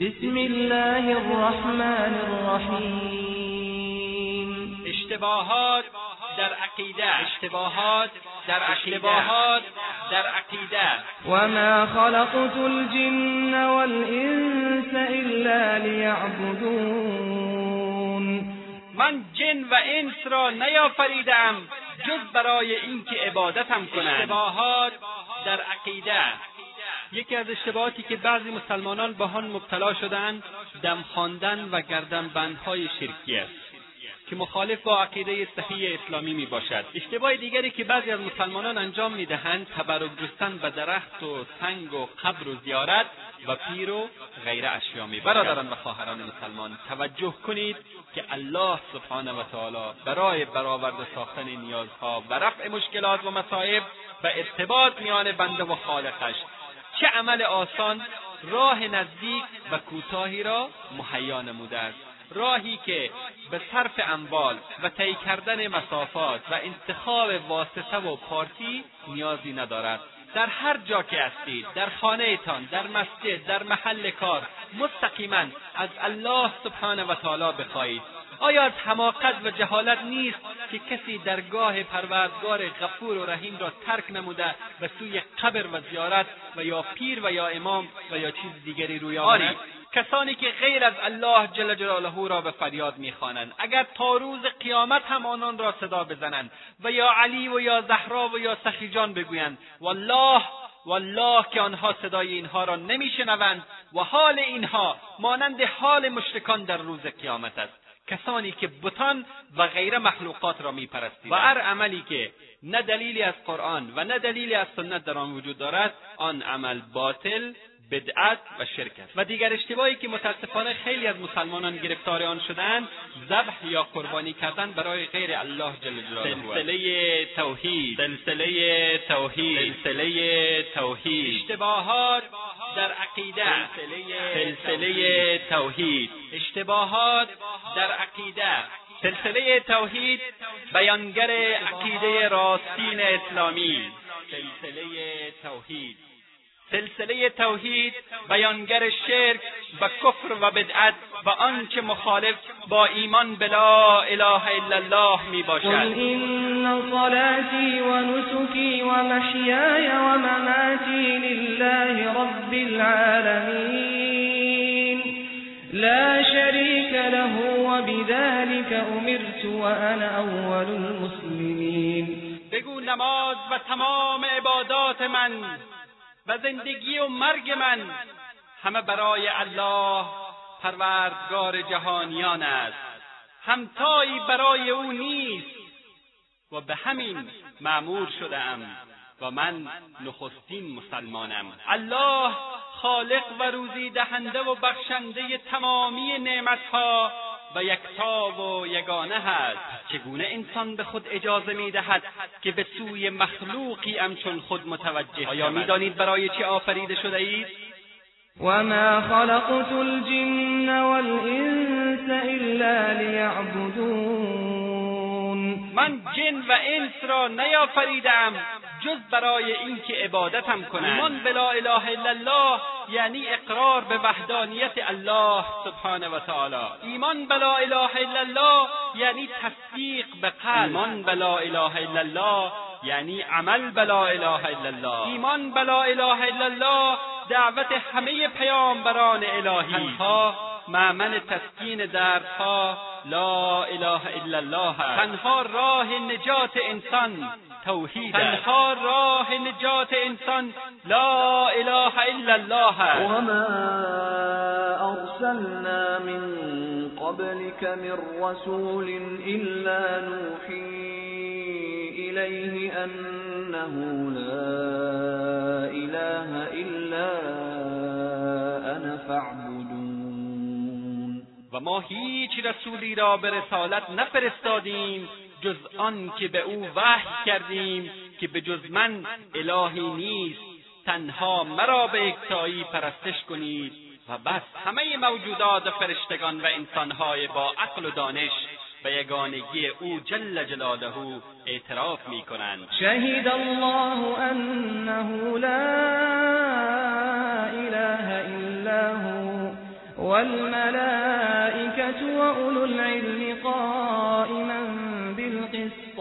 بسم الله الرحمن الرحیم. اشتباهات در عقیده. اشتباهات در اشتباهات در عقیده. و ما خلقت الجن والانس الا لیعبدون من جن و انس را نیافریدم جز برای اینکه عبادتم کنند. اشتباهات در عقیده. یکی از اشتباهاتی که بعضی مسلمانان به آن مبتلا شدهاند دم خواندن و گردنبندهای شرکی است که مخالف با عقیده صحیح اسلامی می باشد اشتباه دیگری که بعضی از مسلمانان انجام می‌دهند تبرک جستن به درخت و سنگ و قبر و زیارت و پیر و غیر اشیا می برادران و خواهران مسلمان توجه کنید که الله سبحانه و تعالی برای برآورده ساختن نیازها و رفع مشکلات و مصائب و ارتباط میان بنده و خالقش چه عمل آسان راه نزدیک و کوتاهی را مهیا نموده است. راهی که به صرف اموال و طی کردن مسافات و انتخاب واسطه و پارتی نیازی ندارد. در هر جا که هستید در خانهتان در مسجد در محل کار مستقیما از الله سبحانه و تعالی بخواهید. آیا از حماقت و جهالت نیست که کسی درگاه پروردگار غفور و رحیم را ترک نموده و سوی قبر و زیارت و یا پیر و یا امام و یا چیز دیگری روی آورد؟ کسانی که غیر از الله جل جلاله را به فریاد می‌خوانند. اگر تا روز قیامت هم آنان را صدا بزنند و یا علی و یا زهرا و یا سخیجان بگویند والله والله که آنها صدای اینها را نمیشنوند و حال اینها مانند حال مشرکان در روز قیامت است. کسانی که بتان و غیر مخلوقات را میپرستید و هر عملی که نه دلیلی از قرآن و نه دلیلی از سنت در آن وجود دارد آن عمل باطل بدعت و شرک است. و دیگر اشتباهی که متاسفانه خیلی از مسلمانان گرفتار آن شدهاند ذبح یا قربانی کردن برای غیر الله جل جلاله سلسله توحید. سلسله توحید. سلسله توحید. اشتباهات در عقیده سلسله توحید. اشتباهات در عقیده سلسله توحید بیانگر عقیده راستین اسلامی سلسله توحید. سلسله توحید بیانگر شرک و کفر و بدعت و آنچه مخالف با ایمان به لا اله الا الله می باشد. قل این صلاتی و نسکی و مشیای و مماتی لله رب العالمین. لا شریک له و بذلك امرت و انا اول المسلمین. بگو نماز و تمام عبادات من. و زندگی و مرگ من همه برای الله پروردگار جهانیان است. همتایی برای او نیست. و به همین معمور شدهام و من نخستین مسلمانم. الله خالق و روزی دهنده و بخشنده تمامی نعمتها و یکتا و یگانه هست چگونه انسان به خود اجازه می‌دهد که به سوی مخلوقی همچون خود متوجه آیا می‌دانید برای چه آفریده شده اید؟ وما خلقت الجن والانس الا لیعبدون من جن و انس را نیافریدم جز برای اینکه عبادتم کنند. ایمان به لا اله الا الله یعنی اقرار به وحدانیت الله سبحانه و تعالی. ایمان به لا اله الا الله یعنی تصدیق به قلب. ایمان به لا اله الا الله یعنی عمل به لا اله الا الله. ایمان به لا اله الا الله دعوت همه پیامبران الهی. معمن تسکین دردها لا اله الا الله تنها راه نجات انسان توحید تنها راه نجات انسان لا اله الا الله وما ارسلنا من قبلك من رسول الا نوحي اليه انه لا اله الا انا فاعبدون ما هیچ رسولی را به رسالت نفرستادیم جز آن که به او وحی کردیم که به جز من الهی نیست. تنها مرا به یکتایی پرستش کنید و بس همه موجودات فرشتگان و انسانهای با عقل و دانش به یگانگی او جل جلاله اعتراف می کنند شهید الله انه لا اله الا هو. والملائكة وأولو العلم قائما بالقسط.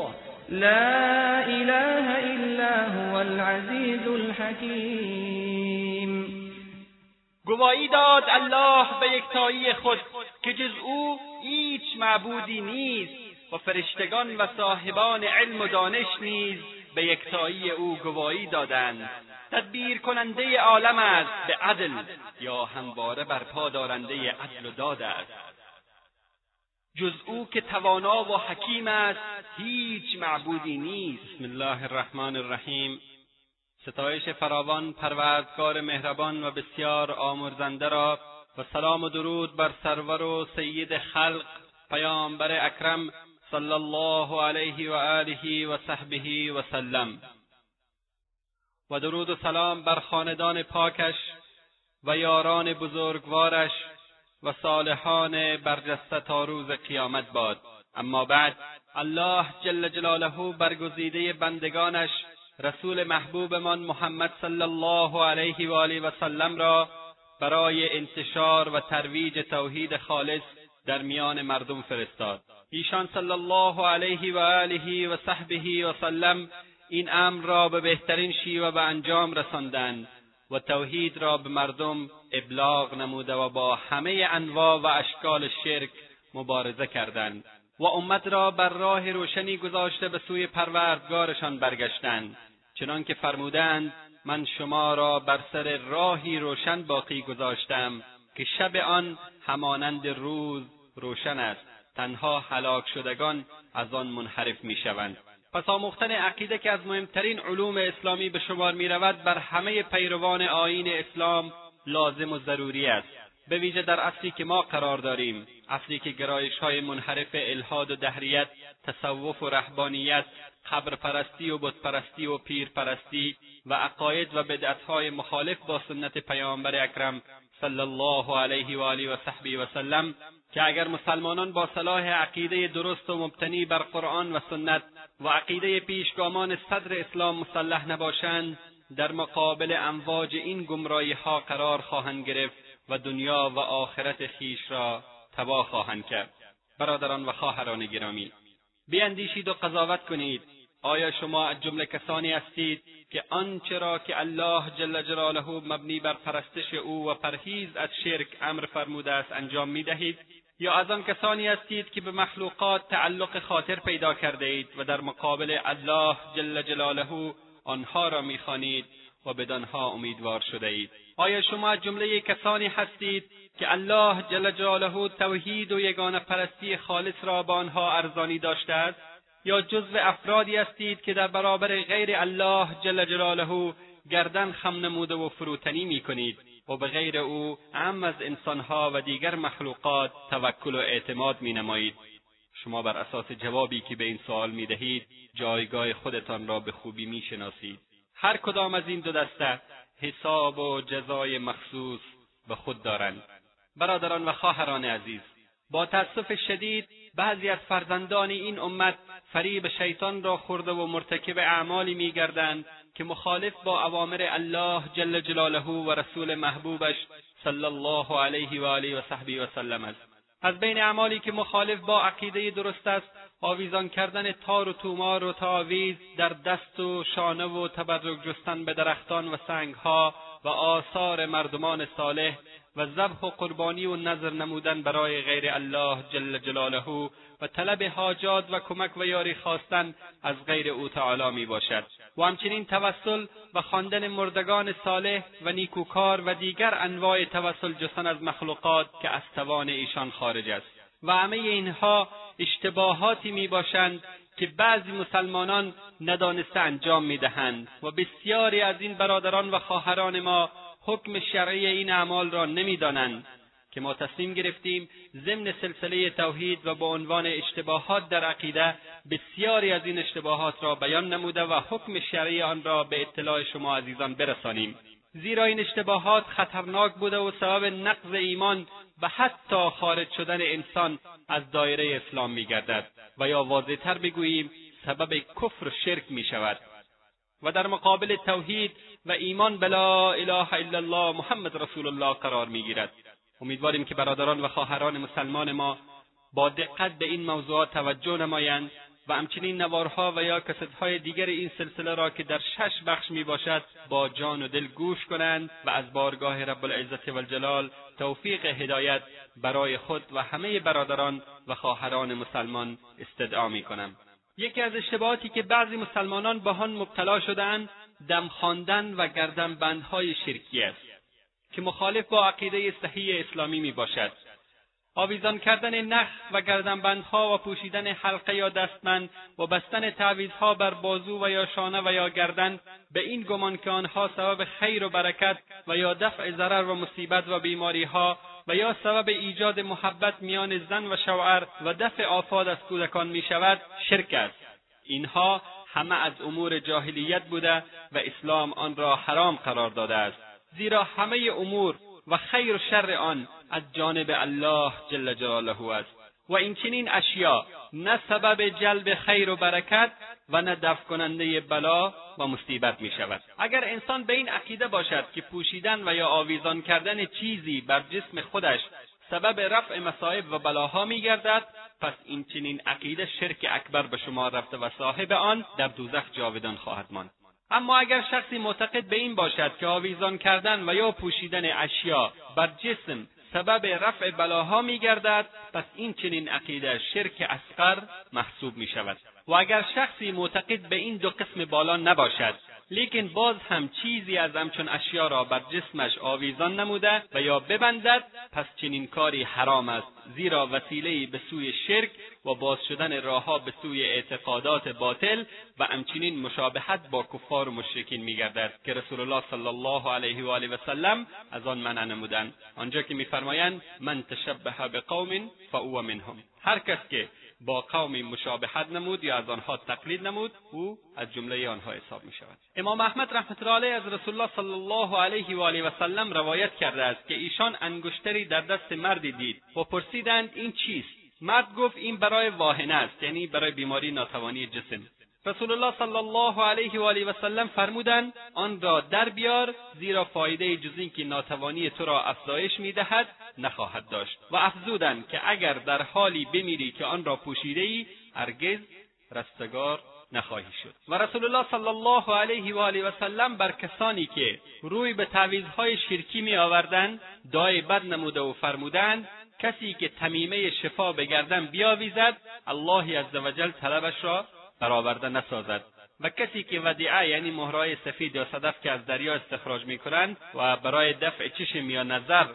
لا إله إلا هو العزيز الحكیم گواهی داد الله به یکتایی خود که جز او هیچ معبودی نیست و فرشتگان و صاحبان علم و دانش نیز به یکتایی او گواهی دادند. تدبیر کننده عالم است به عدل یا همواره برپا دارنده عدل و داد است. جز او که توانا و حکیم است هیچ معبودی نیست. بسم الله الرحمن الرحیم. ستایش فراوان پروردگار مهربان و بسیار آمرزنده را و سلام و درود بر سرور و سید خلق پیامبر اکرم صلی الله علیه و آله و صحبه و سلم. و درود و سلام بر خاندان پاکش و یاران بزرگوارش و صالحان برجسته تا روز قیامت باد. اما بعد الله جل جلاله برگزیده بندگانش رسول محبوبمان محمد صلی الله علیه و آله و سلم را برای انتشار و ترویج توحید خالص در میان مردم فرستاد. ایشان صلی الله علیه و آله و صحبه و سلم این امر را به بهترین شیوه به انجام رساندند و توحید را به مردم ابلاغ نموده و با همه انواع و اشکال شرک مبارزه کردند و امت را بر راه روشنی گذاشته به سوی پروردگارشان برگشتند. چنانکه فرمودند من شما را بر سر راهی روشن باقی گذاشتم که شب آن همانند روز روشن است. تنها هلاک شدگان از آن منحرف می‌شوند. پس آموختن عقیده که از مهمترین علوم اسلامی به شمار می‌رود بر همه پیروان آیین اسلام لازم و ضروری است. به ویژه در اصلی که ما قرار داریم اصلی که گرایش های منحرف الهاد و دهریت تصوف و رهبانیت پرستی و بتپرستی و پیرپرستی و عقاید و بدعتهای مخالف با سنت پیامبر اکرم صلی الله علیه و آله و صحبه و سلم که اگر مسلمانان با صلاح عقیده درست و مبتنی بر قرآن و سنت و عقیده پیشگامان صدر اسلام مسلح نباشند در مقابل امواج این گمراهی ها قرار خواهند گرفت و دنیا و آخرت خیش را تباه خواهند کرد. برادران و خواهران گرامی بیاندیشید و قضاوت کنید. آیا شما از جمله کسانی هستید که آنچه را که الله جل جلاله مبنی بر پرستش او و پرهیز از شرک امر فرموده است انجام می‌دهید؟ یا از آن کسانی هستید که به مخلوقات تعلق خاطر پیدا کرده اید و در مقابل الله جل جلاله آنها را می‌خوانید و بدانها امیدوار شده اید. آیا شما از جمله کسانی هستید که الله جل جلاله توحید و یگانه پرستی خالص را به آنها ارزانی داشته است؟ یا جزو افرادی هستید که در برابر غیر الله جل جلاله گردن خم نموده و فروتنی می کنید و به غیر او ام از انسانها و دیگر مخلوقات توکل و اعتماد می نمایید. شما بر اساس جوابی که به این سوال می دهید جایگاه خودتان را به خوبی می شناسید. هر کدام از این دو دسته حساب و جزای مخصوص به خود دارند. برادران و خواهران عزیز با تأسف شدید بعضی از فرزندان این امت فریب شیطان را خورده و مرتکب اعمالی میگردند که مخالف با اوامر الله جل جلاله و رسول محبوبش صلی الله علیه و آله و صحبی و سلم است. از بین اعمالی که مخالف با عقیده درست است آویزان کردن تار و تومار و تعاویز در دست و شانه و تبرک جستن به درختان و سنگها و آثار مردمان صالح و ذبح و قربانی و نظر نمودن برای غیر الله جل جلاله و طلب حاجات و کمک و یاری خواستن از غیر او تعالی می باشد و همچنین توسل و خواندن مردگان صالح و نیکوکار و دیگر انواع توسل جستن از مخلوقات که از توان ایشان خارج است. و همه اینها اشتباهاتی می باشند که بعضی مسلمانان ندانسته انجام می‌دهند و بسیاری از این برادران و خواهران ما حکم شرعی این اعمال را نمی‌دانند. که ما تصمیم گرفتیم ضمن سلسله توحید و با عنوان اشتباهات در عقیده بسیاری از این اشتباهات را بیان نموده و حکم شرعی آن را به اطلاع شما عزیزان برسانیم. زیرا این اشتباهات خطرناک بوده و سبب نقض ایمان و حتی خارج شدن انسان از دایره اسلام میگردد و یا واضحتر بگوییم سبب کفر و شرک می شود و در مقابل توحید و ایمان به لا اله الا الله محمد رسول الله قرار می‌گیرد. امیدواریم که برادران و خواهران مسلمان ما با دقت به این موضوعات توجه نمایند و همچنین نوارها و یا کستهای دیگر این سلسله را که در شش بخش می باشد با جان و دل گوش کنند و از بارگاه رب العزت والجلال توفیق هدایت برای خود و همه برادران و خواهران مسلمان استدعا می کنم. یکی از اشتباهاتی که بعضی مسلمانان به آن مبتلا شدهاند دم خواندن و گردنبندهای شرکی است. که مخالف با عقیده صحیح اسلامی می باشد آویزان کردن نخ و گردنبندها و پوشیدن حلقه یا دستمند و بستن تعویزها بر بازو و یا شانه و یا گردن به این گمان که آنها سبب خیر و برکت و یا دفع ضرر و مصیبت و بیماریها و یا سبب ایجاد محبت میان زن و شوهر و دفع آفات از کودکان می شود شرک است. اینها همه از امور جاهلیت بوده و اسلام آن را حرام قرار داده است. زیرا همه امور و خیر و شر آن از جانب الله جل جلاله است. و این چنین اشیا نه سبب جلب خیر و برکت و نه دفع کننده بلا و مصیبت می شود. اگر انسان به این عقیده باشد که پوشیدن و یا آویزان کردن چیزی بر جسم خودش سبب رفع مصائب و بلاها می گردد پس این چنین عقیده شرک اکبر به شما رفته و صاحب آن در دوزخ جاودان خواهد ماند. اما اگر شخصی معتقد به این باشد که آویزان کردن و یا پوشیدن اشیا بر جسم سبب رفع بلاها میگردد پس این چنین عقیده شرک اصغر محسوب می شود و اگر شخصی معتقد به این دو قسم بالا نباشد لیکن باز هم چیزی از همچون اشیا را بر جسمش آویزان نموده و یا ببندد پس چنین کاری حرام است زیرا وسیلهای به سوی شرک و باز شدن راهها به سوی اعتقادات باطل و همچنین مشابهت با کفار و مشرکین میگردد که رسول الله صلی الله علیه و آله و سلم از آن منع نمودند. آنجا که میفرمایند من تشبه بقوم فاو منهم. هر کس که با قومی مشابهت نمود یا از آنها تقلید نمود او از جمله آنها حساب می شود امام احمد رحمت الله از رسول الله صلی الله علیه و آله و سلم روایت کرده است که ایشان انگشتری در دست مردی دید. و پرسیدند این چیست؟ مرد گفت این برای واهنه است یعنی برای بیماری ناتوانی جسم. رسول الله صلی الله علیه و آله و سلم فرمودند آن را در بیار زیرا فایده جز اینکه ناتوانی تو را افزایش می‌دهد نخواهد داشت. و افزودند که اگر در حالی بمیری که آن را پوشیده ای هرگز رستگار نخواهی شد. و رسول الله صلی الله علیه و آله و سلم بر کسانی که روی به تعویزهای شرکی می آوردند دعای بد نموده و فرمودند کسی که تمیمه شفا به گردن بیاویزد الله عزوجل طلبش را برآورده نسازد. و کسی که ودیعه یعنی مهرهای سفید یا صدف که از دریا استخراج می‌کنند و برای دفع چشم یا نظر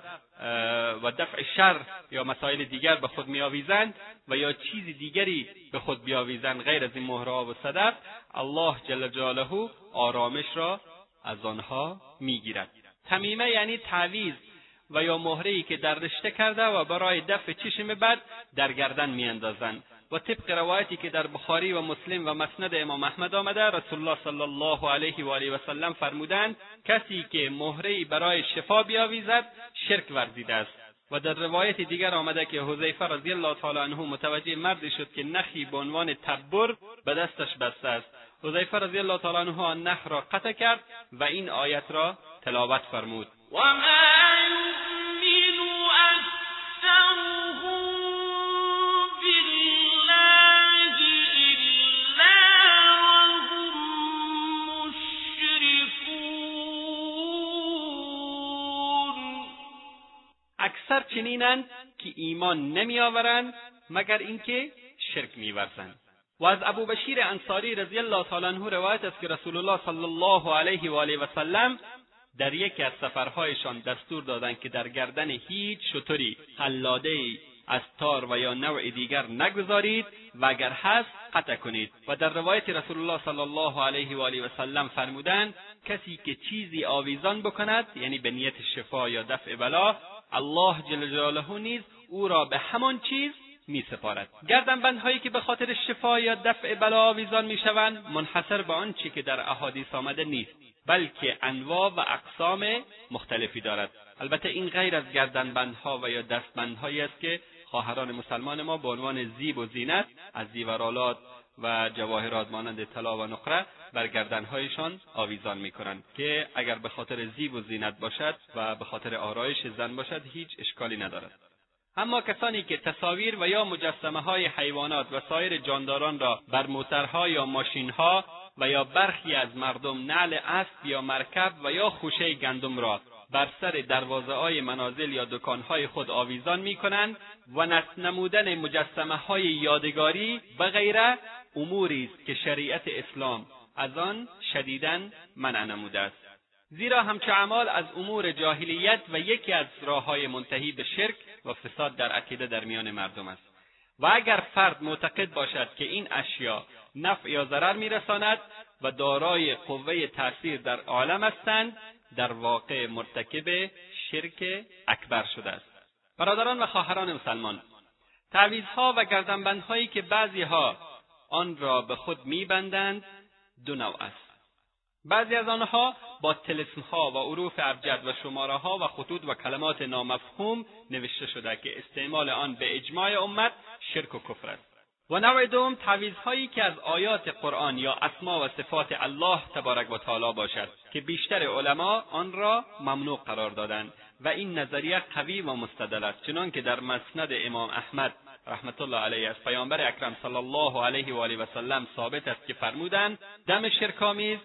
و دفع شر یا مسائل دیگر به خود میآویزند و یا چیز دیگری به خود بیاویزند غیر از این مهرها و صدف الله جل جلاله آرامش را از آنها می‌گیرد. تمیمه یعنی تعویز و یا مهرهای که در رشته کرده و برای دفع چشم بد در گردن میاندازند. و طبق روایتی که در بخاری و مسلم و مسند امام احمد آمده رسول الله صلی الله علیه و آله و سلم فرمودند کسی که مهره برای شفا بیاویزد شرک ورزیده است. و در روایت دیگر آمده که حذیفه رضی الله تعالی عنه متوجه مردی شد که نخی به عنوان تبر به دستش بسته است. حذیفه رضی الله تعالی عنه نخ را قطع کرد و این آیت را تلاوت فرمود. و چنینند که ایمان نمیآورند مگر اینکه شرک میورزند. و از ابو بشیر انصاری رضی الله تعالی عنه روایت است که رسول الله صلی الله علیه و آله و سلم در یکی از سفرهایشان دستور دادند که در گردن هیچ شطری قلاده از تار و یا نوع دیگر نگذارید و اگر هست قطع کنید. و در روایت رسول الله صلی الله علیه و آله و سلم فرمودند کسی که چیزی آویزان بکند یعنی به نیت شفا یا دفع بلا الله جل جلاله نیز او را به همان چیز می سپارد گردنبندهایی که به خاطر شفا یا دفع بلا آویزان می شوند منحصر به آنچه که در احادیث آمده نیست بلکه انواع و اقسام مختلفی دارد. البته این غیر از گردنبندها و یا دستبندهایی است که خواهران مسلمان ما به عنوان زیب و زینت از زیورالات و جواهرات مانند طلا و نقره بر گردنهایشان آویزان می‌کنند که اگر به خاطر زیب و زینت باشد و به خاطر آرایش زن باشد هیچ اشکالی ندارد. اما کسانی که تصاویر و یا مجسمه های حیوانات و سایر جانداران را بر موترها یا ماشینها و یا برخی از مردم نعل اسب یا مرکب و یا خوشه گندم را بر سر دروازه های منازل یا دکانهای خود آویزان می کنند و نصب نمودن مجسمه های یادگاری و غیره اموری است که شریعت اسلام از آن شدیدا منع نموده است. زیرا همچه اعمال از امور جاهلیت و یکی از راههای منتهی به شرک و فساد در عقیده در میان مردم است. و اگر فرد معتقد باشد که این اشیا نفع یا ضرر میرساند و دارای قوه تاثیر در عالم هستند در واقع مرتکب شرک اکبر شده است. برادران و خواهران مسلمان تعویزها و گردنبندهایی که بعضیها آن را به خود میبندند دو نوع است. بعضی از آنها با تلسمها و عروف ابجد و شمارهها و خطوط و کلمات نامفهوم نوشته شده که استعمال آن به اجماع امت شرک و کفر است. و نوع دوم تعویزهایی که از آیات قرآن یا اسما و صفات الله تبارک و تعالی باشد که بیشتر علما آن را ممنوع قرار دادند و این نظریه قوی و مستدل است چنانکه در مسند امام احمد رحمت الله علیه از پیامبر اکرم صلی الله علیه و آله و سلم ثابت است که فرمودند دم شرکآمیز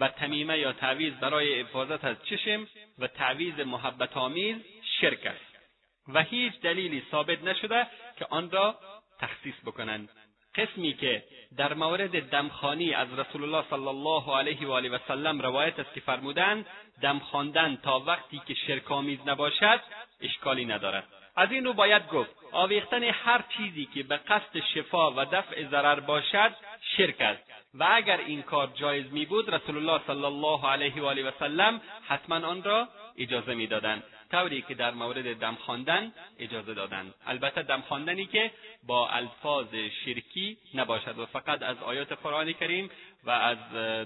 و تمیمه یا تعویز برای حفاظت از چشم و تعویز محبت آمیز شرک است. و هیچ دلیلی ثابت نشده که آن را تخصیص بکنند. قسمی که در مورد دمخانی از رسول الله صلی الله علیه و آله و سلم روایت است که فرمودند دم خواندن تا وقتی که شرکآمیز نباشد اشکالی ندارد. از این رو باید گفت آویختن هر چیزی که به قصد شفا و دفع ضرر باشد شرک است. و اگر این کار جایز می بود رسول الله صلی الله علیه و آله و سلم حتما آن را اجازه می‌دادند طوری که در مورد دم خواندن اجازه دادند. البته دم خواندنی که با الفاظ شرکی نباشد و فقط از آیات قرآن کریم و از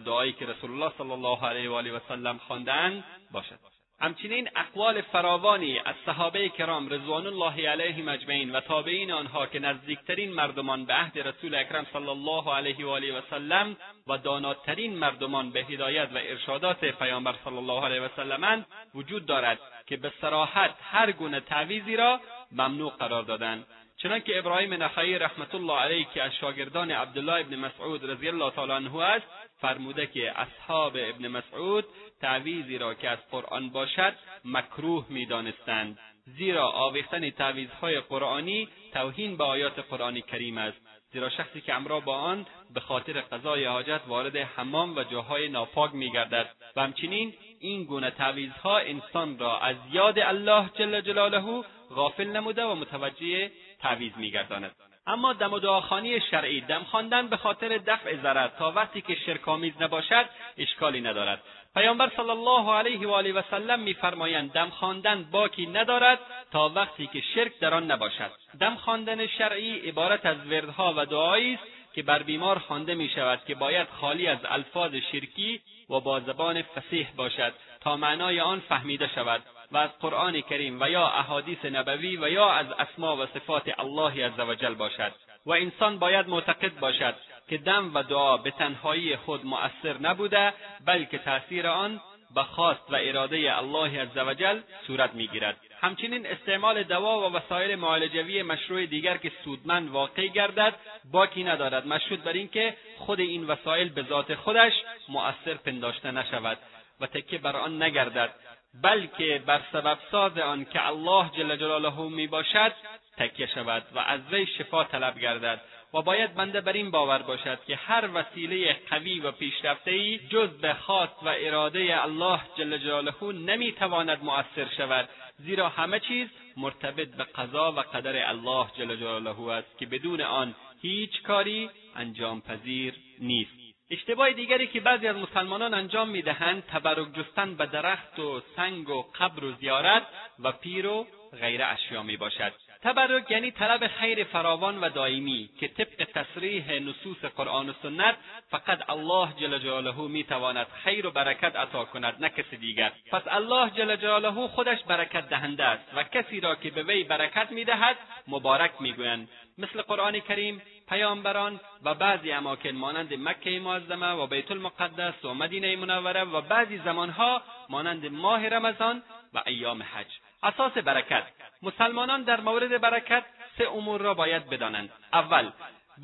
دعایی که رسول الله صلی الله علیه و آله و سلم خواندند باشد. همچنین اقوال فراوانی از صحابه کرام رضوان الله علیهم اجمعین و تابعین آنها که نزدیکترین مردمان به عهد رسول اکرم صلی الله علیه و آله و سلم و داناترین مردمان به هدایت و ارشادات پیامبر صلی الله علیه و سلمند وجود دارد که به سراحت هر گونه تعویزی را ممنوع قرار دادند چنانکه ابراهیم نخعی رحمت الله علیه که از شاگردان عبدالله ابن مسعود رضی الله تعالی عنه است فرموده که اصحاب ابن مسعود تعویزی را که از قرآن باشد مکروه می‌دانستند. زیرا آویختن تعویزهای قرآنی توهین به آیات قرآن کریم است. زیرا شخصی که امرا با آن به خاطر قضای حاجت وارد حمام و جاهای ناپاک میگردد. و همچنین این گونه تعویزها انسان را از یاد الله جل جلاله غافل نموده و متوجه تعویز میگرداند. اما دم و دعاخانی شرعی دم خواندن به خاطر دفع ضرر تا وقتی که شرکآمیز نباشد اشکالی ندارد. پیامبر صلی الله علیه و آله و سلم میفرمایند دم خواندن باکی ندارد تا وقتی که شرک در آن نباشد. دم خواندن شرعی عبارت از وردها و دعایی است که بر بیمار خوانده می شود که باید خالی از الفاظ شرکی و با زبان فسیح باشد تا معنای آن فهمیده شود و از قرآن کریم و یا احادیث نبوی و یا از اسما و صفات الله عزوجل باشد. و انسان باید معتقد باشد که دم و دعا به تنهایی خود مؤثر نبوده بلکه تأثیر آن به خواست و اراده الله عزوجل صورت می‌گیرد. همچنین استعمال دوا و وسایل معالجوی مشروع دیگر که سودمند واقع گردد باکی ندارد مشروط بر اینکه خود این وسایل به ذات خودش مؤثر پنداشته نشود و تکه بر آن نگردد بلکه بر سبب ساز آن که الله جل جلاله می باشد تکیه شود و از وی شفا طلب گردد. و باید بنده بر این باور باشد که هر وسیله قوی و پیشرفتهای جز به خواست و اراده الله جل جلاله نمی‌تواند مؤثر شود. زیرا همه چیز مرتبط به قضا و قدر الله جل جلاله است که بدون آن هیچ کاری انجام پذیر نیست. اشتباه دیگری که بعضی از مسلمانان انجام می‌دهند تبرک جستن به درخت و سنگ و قبر و زیارت و پیر و غیر اشیا می باشد تبرک یعنی طلب خیر فراوان و دائمی که طبق تصریح نصوص قرآن و سنت فقط الله جل جلاله می‌تواند خیر و برکت عطا کند نه کسی دیگر. پس الله جل جلاله خودش برکت دهنده است و کسی را که به وی برکت می‌دهد مبارک می‌گویند. مثل قرآن کریم پیامبران و بعضی اماکن مانند مکه معظمه و بیت المقدس و مدینه منوره و بعضی زمانها مانند ماه رمضان و ایام حج. اساس برکت. مسلمانان در مورد برکت سه امور را باید بدانند. اول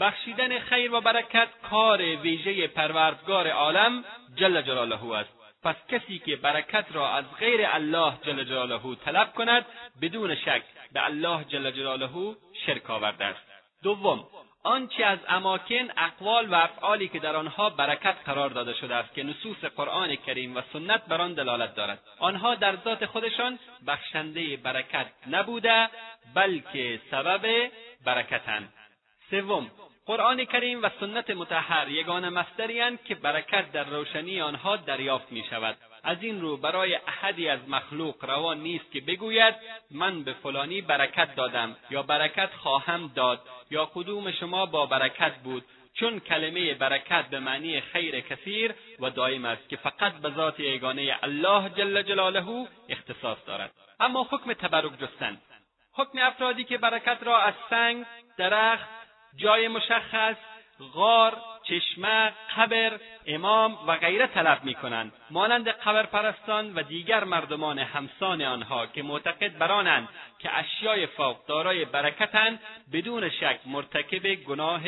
بخشیدن خیر و برکت کار ویژه پروردگار عالم جل جلاله است. پس کسی که برکت را از غیر الله جل جلاله طلب کند بدون شک به الله جل جلاله شرک آورده است. دوم آنچه از اماکن اقوال و افعالی که در آنها برکت قرار داده شده است که نصوص قرآن کریم و سنت بر آن دلالت دارد. آنها در ذات خودشان بخشنده برکت نبوده بلکه سبب برکتند. سوم قرآن کریم و سنت متحر یگان مصدریاند که برکت در روشنی آنها دریافت می شود از این رو برای احدی از مخلوق روان نیست که بگوید من به فلانی برکت دادم یا برکت خواهم داد یا کدوم شما با برکت بود چون کلمه برکت به معنی خیر کثیر و دائم است که فقط به ذات یگانه الله جل جلاله اختصاص دارد. اما حکم تبرک جستن. حکم افرادی که برکت را از سنگ درخت جای مشخص غار چشمه قبر امام و غیره طلب می کنند مانند قبر پرستان و دیگر مردمان همسان آنها که معتقد برانند که اشیای فوق دارای برکتند بدون شک مرتکب گناه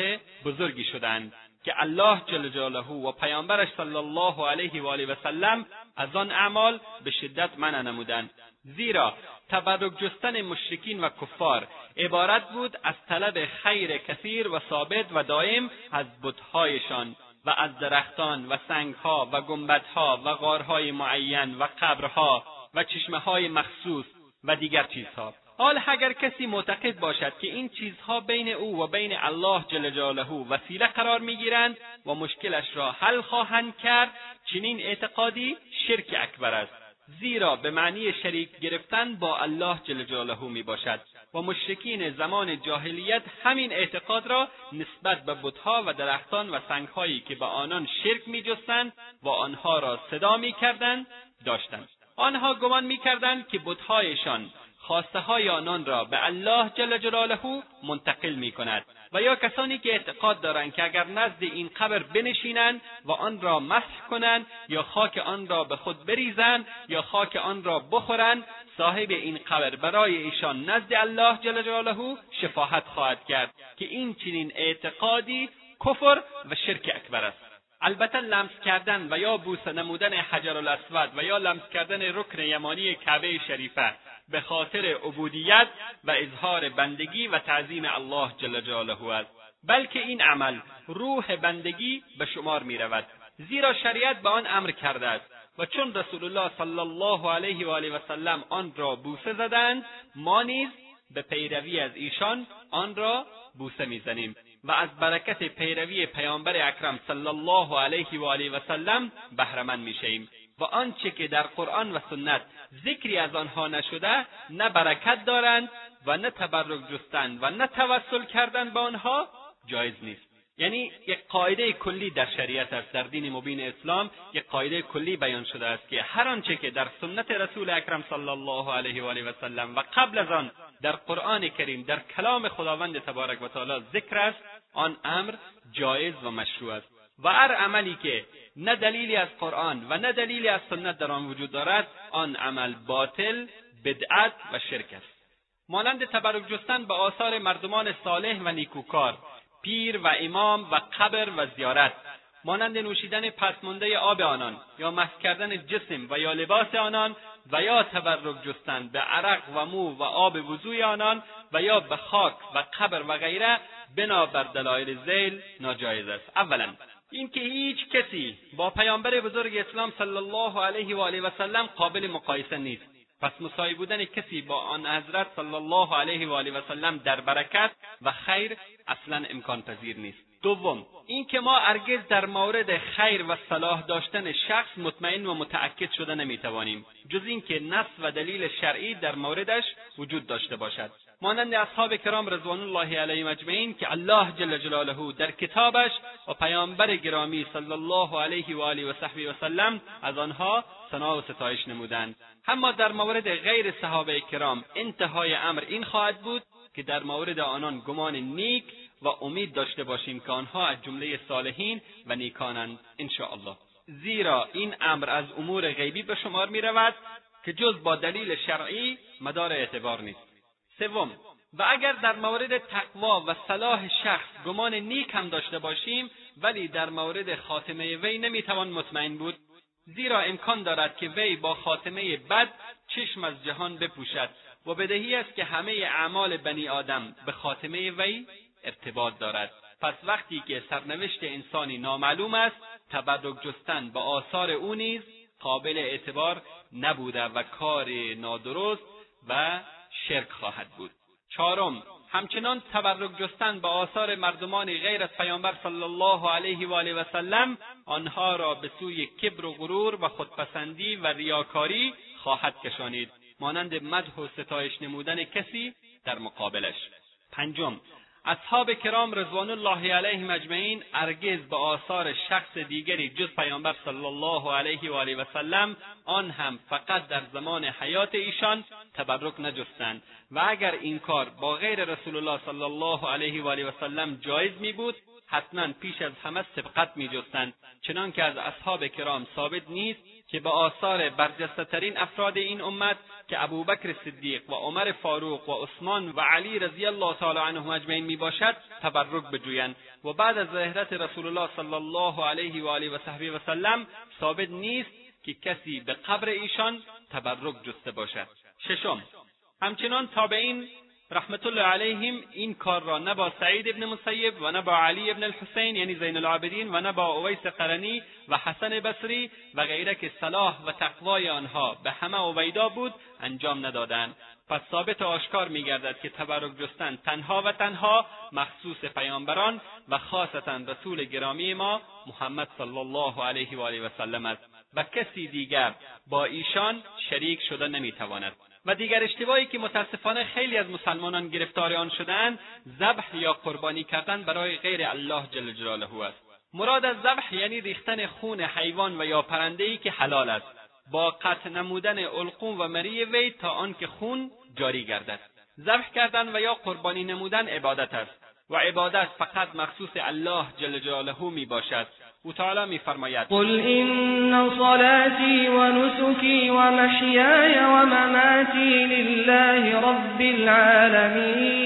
بزرگی شدند. که الله جل جلاله و پیامبرش صلی الله علیه و آله و سلم از آن اعمال به شدت منع نمودند. زیرا تبرک جستن مشرکین و کفار. عبارت بود از طلب خیر کثیر و ثابت و دائم از بتهایشان و از درختان و سنگها و گنبدها و غارهای معین و قبرها و چشمههای مخصوص و دیگر چیزها. حال اگر کسی معتقد باشد که این چیزها بین او و بین الله جل جلاله وسیله قرار می‌گیرند و مشکلش را حل خواهند کرد چنین اعتقادی شرک اکبر است. زیرا به معنی شریک گرفتن با الله جل جلاله می باشد و مشرکین زمان جاهلیت همین اعتقاد را نسبت به بتها و درختان و سنگهایی که به آنان شرک میجستند و آنها را صدا می‌کردند داشتند. آنها گمان می‌کردند که بتهایشان خواسته های آنان را به الله جل جلاله منتقل می کند و یا کسانی که اعتقاد دارند که اگر نزد این قبر بنشینند و آن را مسح کنند یا خاک آن را به خود بریزند یا خاک آن را بخورند صاحب این قبر برای ایشان نزد الله جل جلاله شفاعت خواهد کرد که این چنین اعتقادی کفر و شرک اکبر است. البته لمس کردن و یا بوسه نمودن حجر الاسود و یا لمس کردن رکن یمانی کعبه شریفه به خاطر عبودیت و اظهار بندگی و تعظیم الله جل جلاله است. بلکه این عمل روح بندگی به شمار می رود. زیرا شریعت به آن امر کرده است. و چون رسول الله صلی الله علیه و آله و سلم آن را بوسه زدند ما نیز به پیروی از ایشان آن را بوسه می‌زنیم و از برکت پیروی پیامبر اکرم صلی الله علیه و آله و سلم بهرهمند می‌شویم و آنچه که در قرآن و سنت ذکری از آنها نشده نه برکت دارند و نه تبرک جستند و نه توسل کردن به آنها جایز نیست. یعنی یک قاعده کلی در شریعت است در دین مبین اسلام یک قاعده کلی بیان شده است که هر آنچه که در سنت رسول اکرم صلی الله علیه و آله و سلم و قبل از آن در قرآن کریم در کلام خداوند تبارک و تعالی ذکر است آن امر جایز و مشروع است. و هر عملی که نه دلیلی از قرآن و نه دلیلی از سنت در آن وجود دارد آن عمل باطل بدعت و شرک است. مانند تبرک جستن به آثار مردمان صالح و نیکوکار پیر و امام و قبر و زیارت مانند نوشیدن پسمانده آب آنان یا مس کردن جسم و یا لباس آنان و یا تبرک جستن به عرق و مو و آب وضوی آنان و یا به خاک و قبر و غیره بنا بر دلایل ذیل ناجایز است. اولا اینکه هیچ کسی با پیامبر بزرگ اسلام صلی الله علیه و آله و سلم قابل مقایسه نیست. پس مساوی بودن کسی با آن حضرت صلی الله علیه و آله و سلم در برکت و خیر اصلا امکان پذیر نیست. دوم اینکه ما هرگز در مورد خیر و صلاح داشتن شخص مطمئن و متأکد شده نمی‌توانیم جز اینکه نص و دلیل شرعی در موردش وجود داشته باشد. مانند اصحاب کرام رضوان الله علیهم اجمعین که الله جل جلاله در کتابش و پیامبر گرامی صلی الله علیه و آله و صحبه و سلم از آنها ثنا و ستایش نمودند. اما در مورد غیر صحابه کرام انتهای امر این خواهد بود که در مورد آنان گمان نیک و امید داشته باشیم که آنها از جمله صالحین و نیکانند الله زیرا این امر از امور غیبی به شمار می رود که جز با دلیل شرعی مدار اعتبار نیست. سوم و اگر در مورد تقوا و صلاح شخص گمان نیک هم داشته باشیم ولی در مورد خاتمه وی نمی‌توان مطمئن بود زیرا امکان دارد که وی با خاتمه بد چشم از جهان بپوشد و بدهی است که همه اعمال بنی آدم به خاتمه وی ارتباط دارد. پس وقتی که سرنوشت انسانی نامعلوم است تبرک جستن با آثار او نیز قابل اعتبار نبوده و کار نادرست و شرک خواهد بود. چهارم همچنان تبرک جستن به آثار مردمانی غیر از پیامبر صلی الله علیه و آله و سلم آنها را به سوی کبر و غرور و خودپسندی و ریاکاری خواهد کشانید مانند مدح و ستایش نمودن کسی در مقابلش. پنجم اصحاب کرام رضوان الله علیهم اجمعین ارگز به آثار شخص دیگری جز پیامبر صلی الله علیه و آله و سلم آن هم فقط در زمان حیات ایشان تبرک نجستند. و اگر این کار با غیر رسول الله صلی الله علیه و آله و سلم جایز می بود حتما پیش از همه سبقت می جستند. چنانکه از اصحاب کرام ثابت نیست که به آثار برجستهترین افراد این امت که ابوبکر صدیق و عمر فاروق و عثمان و علی رضی الله تعالی عنهم اجمعین می باشد تبرک بجویند و بعد از ظهرت رسول الله صلی الله علیه و آله و صحبه و سلم ثابت نیست که کسی به قبر ایشان تبرک جسته باشد. ششم همچنان تابعین رحمت الله علیهم این کار را نه با سعید ابن مسیب و نه با علی ابن الحسین یعنی زین العابدین و نه با اویس قرنی و حسن بصری و غیره که صلاح و تقوای آنها به همه اویدا بود انجام ندادند. پس ثابت و آشکار میگردد که تبرک جستن تنها و تنها مخصوص پیامبران و خاصتا رسول گرامی ما محمد صلی الله علیه و آله و سلم است. و کسی دیگر با ایشان شریک شده نمی‌تواند. و دیگر اشتباهی که متاسفانه خیلی از مسلمانان گرفتار آن شدهاند ذبح یا قربانی کردن برای غیر الله جل جلاله است. مراد از ذبح یعنی ریختن خون حیوان و یا پرندهای که حلال است. با قطع نمودن علقوم و مری وی تا آنکه خون جاری گردد. ذبح کردن و یا قربانی نمودن عبادت است. و عبادت فقط مخصوص الله جل جلاله می باشد او تعالی میفرماید. قل ان صلاتي ونسكي ومحياي ومماتي لله رب العالمين.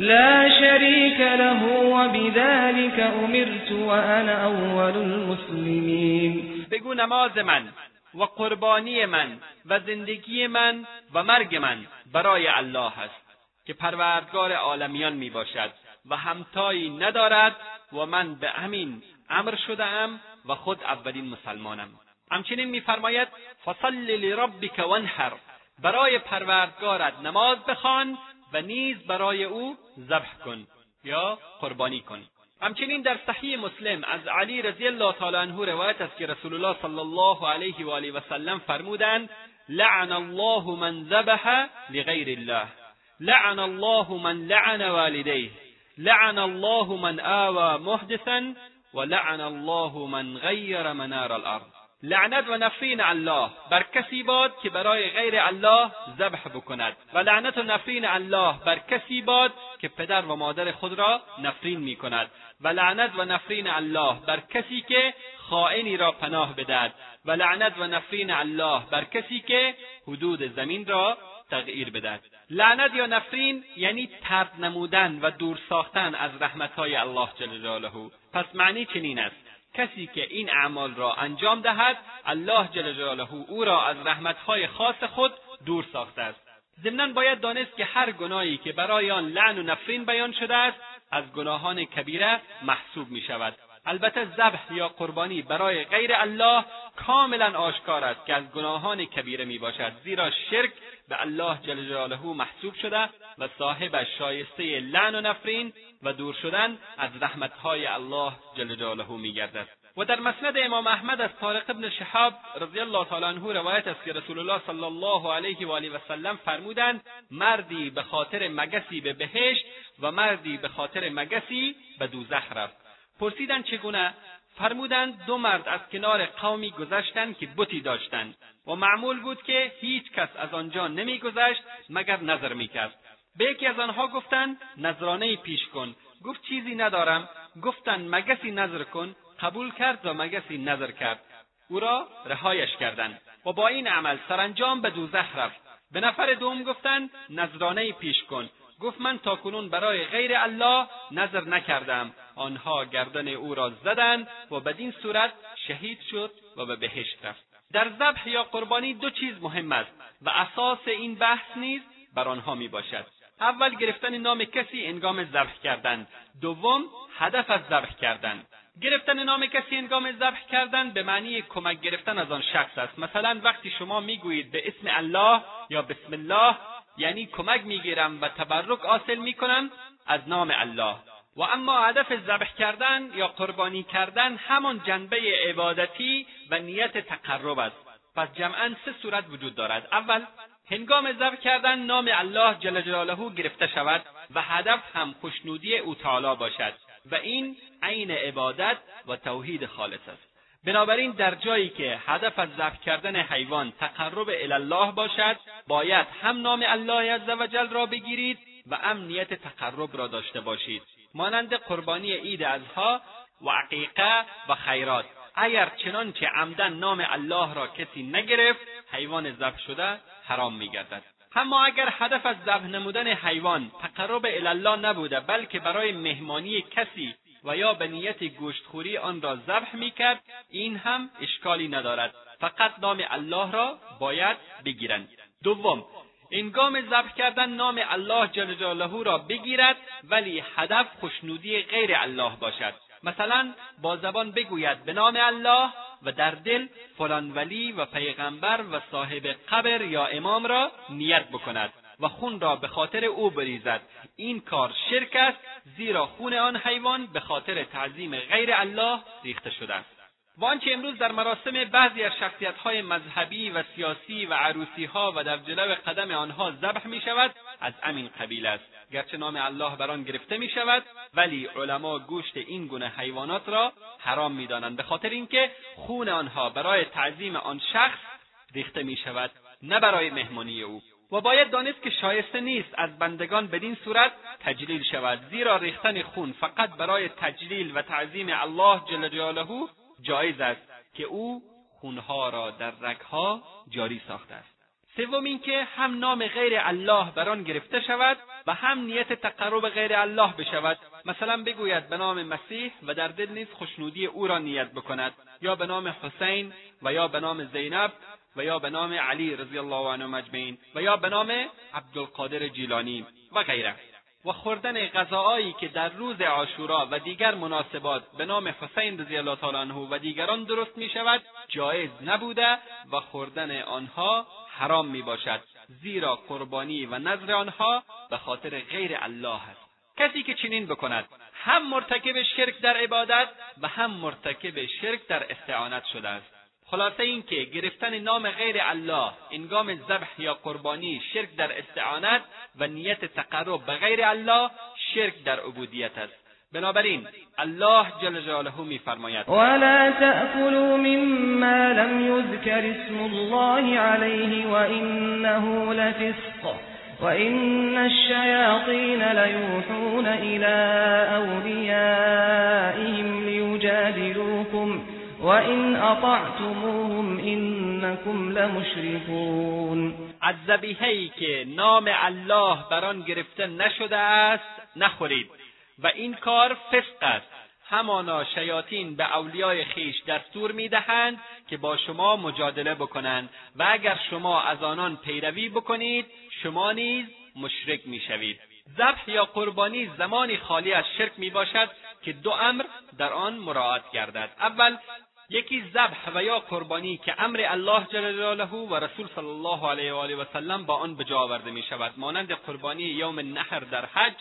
لا شريك له وبذلك امرت وانا اول المسلمين. بگو نماز من و قربانی من و زندگی من و مرگ من برای الله است. که پروردگار عالمیان می باشد و همتایی ندارد و من به همین امر شدهام و خود اولین مسلمانم. همچنین میفرماید فصل لربک وانحر. برای پروردگارت نماز بخوان و نیز برای او ذبح کن یا قربانی کن. همچنین در صحیح مسلم از علی رضی الله تعالی عنه روایت است که رسول الله صلی الله علیه و آله و سلم فرمودند لعن الله من ذبح لغیر الله. لعن الله من لعن والديه. لعن الله من آوى محدثا و لعن الله من غیر منار الارض لعنت و نفرین الله بر کسی باد که برای غیر الله ذبح بکند. و لعنت و نفرین الله بر کسی باد که پدر و مادر خود را نفرین می کند. و لعنت و نفرین الله بر کسی که خائنی را پناه بدهد. و لعنت و نفرین الله بر کسی که حدود زمین را تغییر بدهد لعنت یا نفرین یعنی ترد نمودن و دور ساختن از رحمتهای الله جل جلاله. پس معنی چنین است. کسی که این اعمال را انجام دهد الله جل جلاله او را از رحمتهای خاص خود دور ساخته است. ضمنا باید دانست که هر گناهی که برای آن لعن و نفرین بیان شده است از گناهان کبیره محسوب می شود البته ذبح یا قربانی برای غیر الله کاملا آشکار است که از گناهان کبیره می باشد زیرا شرک به الله جل جلاله محسوب شده و صاحبش شایسته لعن و نفرین و دور شدن از رحمتهای الله جل جلاله میگردد. و در مسند امام احمد از طارق ابن شهاب رضی الله تعالی عنه روایت است که رسول الله صلی الله علیه و آله و سلم فرمودند مردی به خاطر مگسی به بهشت و مردی به خاطر مگسی به دوزخ رفت. پرسیدند چگونه؟ فرمودند دو مرد از کنار قومی گذشتند که بتی داشتند و معمول بود که هیچ کس از آنجا نمیگذشت مگر نظر می‌کرد. به یکی از آنها گفتند نظرانه پیش کن. گفت چیزی ندارم. گفتند مگسی نظر کن. قبول کرد و مگسی نظر کرد. او را رهایش کردند و با این عمل سرانجام به دوزخ رفت. به نفر دوم گفتند نظرانه پیش کن. گفت من تاکنون برای غیر الله نظر نکردم. آنها گردن او را زدند و بدین صورت شهید شد و به بهشت رفت. در ذبح یا قربانی دو چیز مهم است و اساس این بحث نیز بر آنها می باشد. اول گرفتن نام کسی انگام ذبح کردن. دوم هدف از ذبح کردن. گرفتن نام کسی انگام ذبح کردن به معنی کمک گرفتن از آن شخص است. مثلا وقتی شما می‌گویید به اسم الله یا بسم الله یعنی کمک می‌گیرم و تبرک حاصل می‌کنم از نام الله. و اما هدف ذبح کردن یا قربانی کردن همان جنبه عبادتی و نیت تقرب است. پس جمعا سه صورت وجود دارد. اول هنگام ذبح کردن نام الله جل جلاله گرفته شود و هدف هم خوشنودی او تعالی باشد و این عین عبادت و توحید خالص است. بنابراین در جایی که هدف از ذبح کردن حیوان تقرب الله باشد باید هم نام الله عزوجل را بگیرید و هم نیت تقرب را داشته باشید. مانند قربانی عید ازها و عقیقه و خیرات. اگر چنانچه عمدن نام الله را کسی نگرفت حیوان ذبح شده حرام میگردد. اما اگر هدف از ذبح نمودن حیوان تقرب الله نبوده بلکه برای مهمانی کسی و یا به نیت گوشتخوری آن را ذبح می‌کرد این هم اشکالی ندارد. فقط نام الله را باید بگیرند. دوم انگام ذبح کردن نام الله جل جلاله را بگیرد ولی هدف خوشنودی غیر الله باشد. مثلا با زبان بگوید به نام الله و در دل فلان ولی و پیغمبر و صاحب قبر یا امام را نیت بکند و خون را به خاطر او بریزد. این کار شرک است زیرا خون آن حیوان به خاطر تعظیم غیر الله ریخته شده است. و آنچه امروز در مراسم بعضی از شخصیتهای مذهبی و سیاسی و عروسیها و در جلو قدم آنها ذبح می شود از امین قبیل است. گرچه نام الله بر آن گرفته می شود ولی علما گوشت این گونه حیوانات را حرام می دانند به خاطر اینکه خون آنها برای تعظیم آن شخص ریخته می شود نه برای مهمانی او. و باید دانست که شایسته نیست از بندگان بدین صورت تجلیل شود زیرا ریختن خون فقط برای تجلیل و تعظیم الله جل جلاله جایز است که او خونها را در رگها جاری ساخته است. سوم اینکه هم نام غیر الله بر آن گرفته شود و هم نیت تقرب غیر الله بشود. مثلا بگوید به نام مسیح و در دل نیز خوشنودی او را نیت بکند یا به نام حسین و یا به نام زینب و یا به نام علی رضی الله عنه مجمعین و یا به نام عبدالقادر جیلانی و غیره. و خوردن غذاهایی که در روز عاشورا و دیگر مناسبات به نام حسین رضی الله تعالی عنه و دیگران درست می شود جایز نبوده و خوردن آنها حرام می باشد زیرا قربانی و نظر آنها به خاطر غیر الله است. کسی که چنین بکند هم مرتکب شرک در عبادت و هم مرتکب شرک در استعانت شده است. خلاصه اینکه گرفتن نام غیر الله انگام ذبح یا قربانی شرک در استعانت و نیت تقرب به غیر الله شرک در عبودیت است. بنابراین الله جل جلاله میفرماید. ولا تأكلوا مما لم يذكر اسم الله عليه وإنه لفسق وإن الشياطين ليوحون إلى أوليائهم ليجادلوكم وإن أطعتموهم إنكم لمشركون. از ذبیحهای که نام الله بر آن گرفته نشده است نخورید. و این کار فسق است. همانا شیاطین به اولیای خیش دستور می‌دهند که با شما مجادله بکنند. و اگر شما از آنان پیروی بکنید شما نیز مشرک می‌شوید. ذبح یا قربانی زمانی خالی از شرک می باشد که دو امر در آن مراعات گردد. اول یکی ذبح و یا قربانی که امر الله جل جلاله و رسول صلی الله علیه و آله و سلم با آن به جا آورده می شود مانند قربانی یوم النحر در حج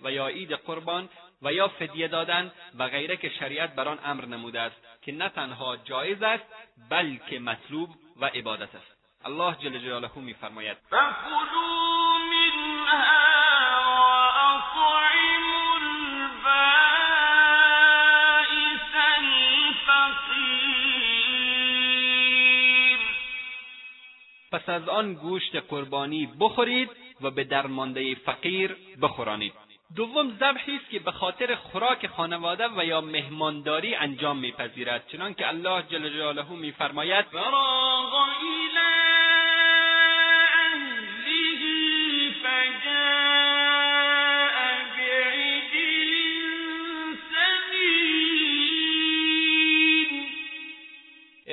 و یا عید قربان و یا فدیه دادن و غیره که شریعت بر آن امر نموده است که نه تنها جایز است بلکه مطلوب و عبادت است. الله جل جلاله میفرماید. پس از آن گوشت قربانی بخورید و به درمانده فقیر بخورانید. دوم ذبحی است که به خاطر خوراک خانواده و یا مهمانداری انجام میپذیرد. چنانکه الله جل جلاله میفرماید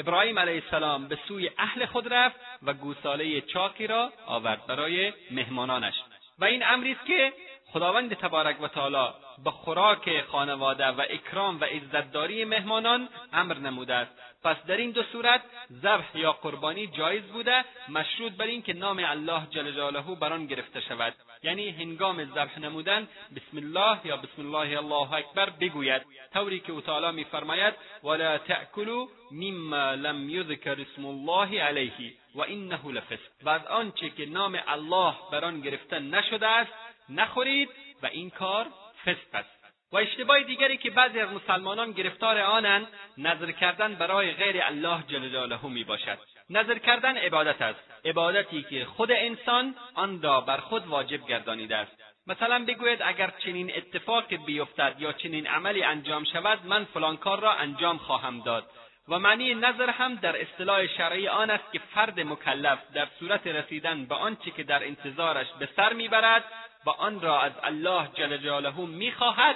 ابراهیم علیه السلام به سوی اهل خود رفت و گوساله چاکی را آورد برای مهمانانش. و این امری است که خداوند تبارک و تعالی به خوراک خانواده و اکرام و عزتداری مهمانان امر نموده است. پس در این دو صورت ذبح یا قربانی جایز بوده مشروط بر اینکه نام الله جل جلاله بر آن گرفته شود. یعنی هنگام ذبح نمودن بسم الله یا بسم الله الله اکبر بگوید. طوری که او تعالی میفرماید ولا تأکلوا مما لم یذکر اسم الله علیه و انه لفسق. و از آنچه که نام الله بر آن گرفته نشده است نخورید و این کار فسق است. و اشتباه دیگری که بعضی از مسلمانان گرفتار آنند نظر کردن برای غیر الله جل جلاله می باشد نظر کردن عبادت است. عبادتی که خود انسان آن را بر خود واجب گردانیده است. مثلا بگوید اگر چنین اتفاق بیفتد یا چنین عملی انجام شود من فلان کار را انجام خواهم داد. و معنی نظر هم در اصطلاح شرعی آن است که فرد مکلف در صورت رسیدن به آنچه که در انتظارش به سر می‌برد و آن را از الله جل جلاله می‌خواهد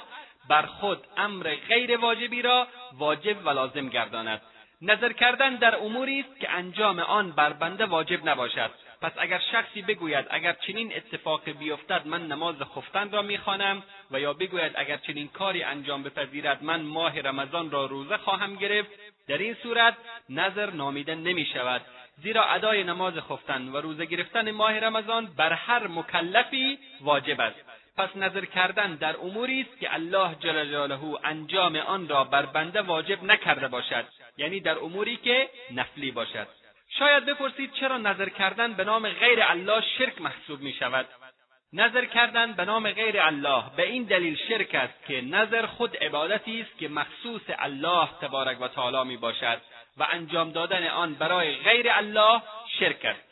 بر خود امر غیر واجبی را واجب و لازم گرداند. نظر کردن در اموری است که انجام آن بر بنده واجب نباشد. پس اگر شخصی بگوید اگر چنین اتفاق بیفتد من نماز خفتن را می‌خوانم و یا بگوید اگر چنین کاری انجام بپذیرد من ماه رمضان را روزه خواهم گرفت در این صورت نظر نامیده نمی شود زیرا ادای نماز خفتن و روزه گرفتن ماه رمضان بر هر مکلفی واجب است. پس نظر کردن در اموری است که الله جل جلاله انجام آن را بر بنده واجب نکرده باشد. یعنی در اموری که نفلی باشد. شاید بپرسید چرا نظر کردن به نام غیر الله شرک محسوب می شود نظر کردن به نام غیر الله به این دلیل شرک است که نظر خود عبادتی است که مخصوص الله تبارک و تعالی می باشد و انجام دادن آن برای غیر الله شرک است.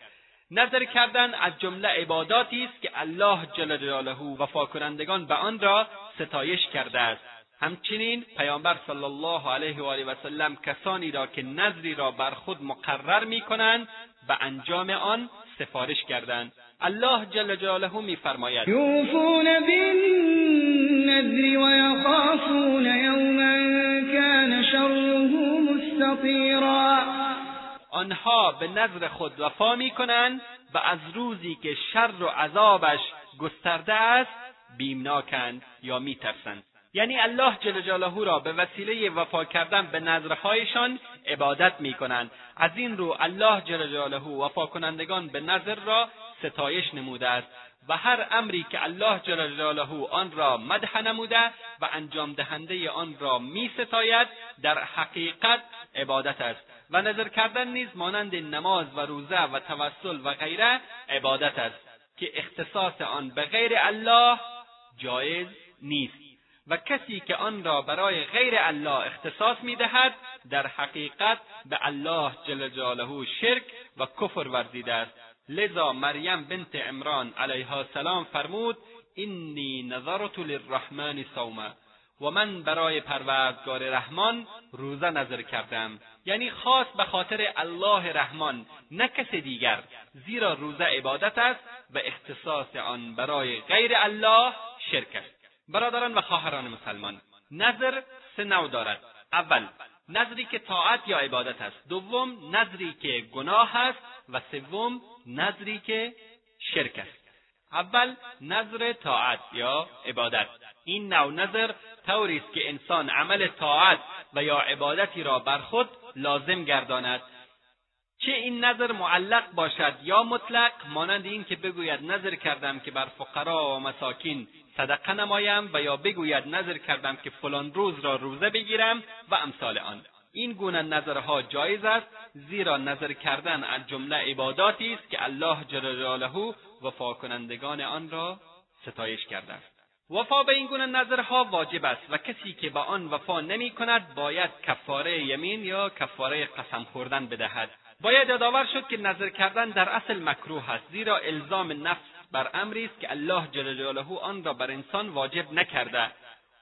نظر کردن از جمله عباداتی است که الله جل جلاله وفا کنندگان به آن را ستایش کرده است. همچنین پیامبر صلی الله علیه و آله و سلم کسانی را که نظری را بر خود مقرر می کنند به انجام آن سفارش کردند. الله جل جلاله میفرماید. یوفون بالنذر و یخافون یوما کان شره مستطیرا. آنها به نظر خود وفا می‌کنند و از روزی که شر و عذابش گسترده است بیمناکند یا میترسند. یعنی الله جل جلاله را به وسیله وفا کردن به نظرهایشان عبادت می‌کنند. از این رو الله جل جلاله وفا کنندگان به نظر را ستایش نموده است و هر امری که الله جل جلاله آن را مدح نموده و انجام دهنده آن را می ستاید در حقیقت عبادت است. و نظر کردن نیز مانند نماز و روزه و توسل و غیره عبادت است که اختصاص آن به غیر الله جایز نیست. و کسی که آن را برای غیر الله اختصاص می‌دهد در حقیقت به الله جل جلاله شرک و کفر ورزیده است. لذا مریم بنت عمران علیها السلام فرمود اینی نظرت للرحمن صومه و من برای پروردگار رحمان روزه نظر کردم. یعنی خاص به خاطر الله رحمان نه کس دیگر. زیرا روزه عبادت است و اختصاص آن برای غیر الله شرک است. برادران و خواهران مسلمان نظر سه نوع دارد. اول نظری که طاعت یا عبادت است. دوم نظری که گناه است. و سوم نظری که شرک است. اول نظر طاعت یا عبادت. این نوع نظر طوری است که انسان عمل طاعت و یا عبادتی را بر خود لازم گرداند. چه این نظر معلق باشد یا مطلق مانند این که بگوید نظر کردم که بر فقرا و مساکین صدقه نمایم و یا بگوید نظر کردم که فلان روز را روزه بگیرم و امثال آن. این گونه نظرها جایز است زیرا نظر کردن از جمله عباداتی است که الله جل جلاله وفا کنندگان آن را ستایش کرده است وفا به این گونه نظرها واجب است و کسی که به آن وفا نمی کند باید کفاره یمین یا کفاره قسم خوردن بدهد. باید یادآور شد که نظر کردن در اصل مکروه است زیرا الزام نفس بر امری است که الله جل جلاله آن را بر انسان واجب نکرده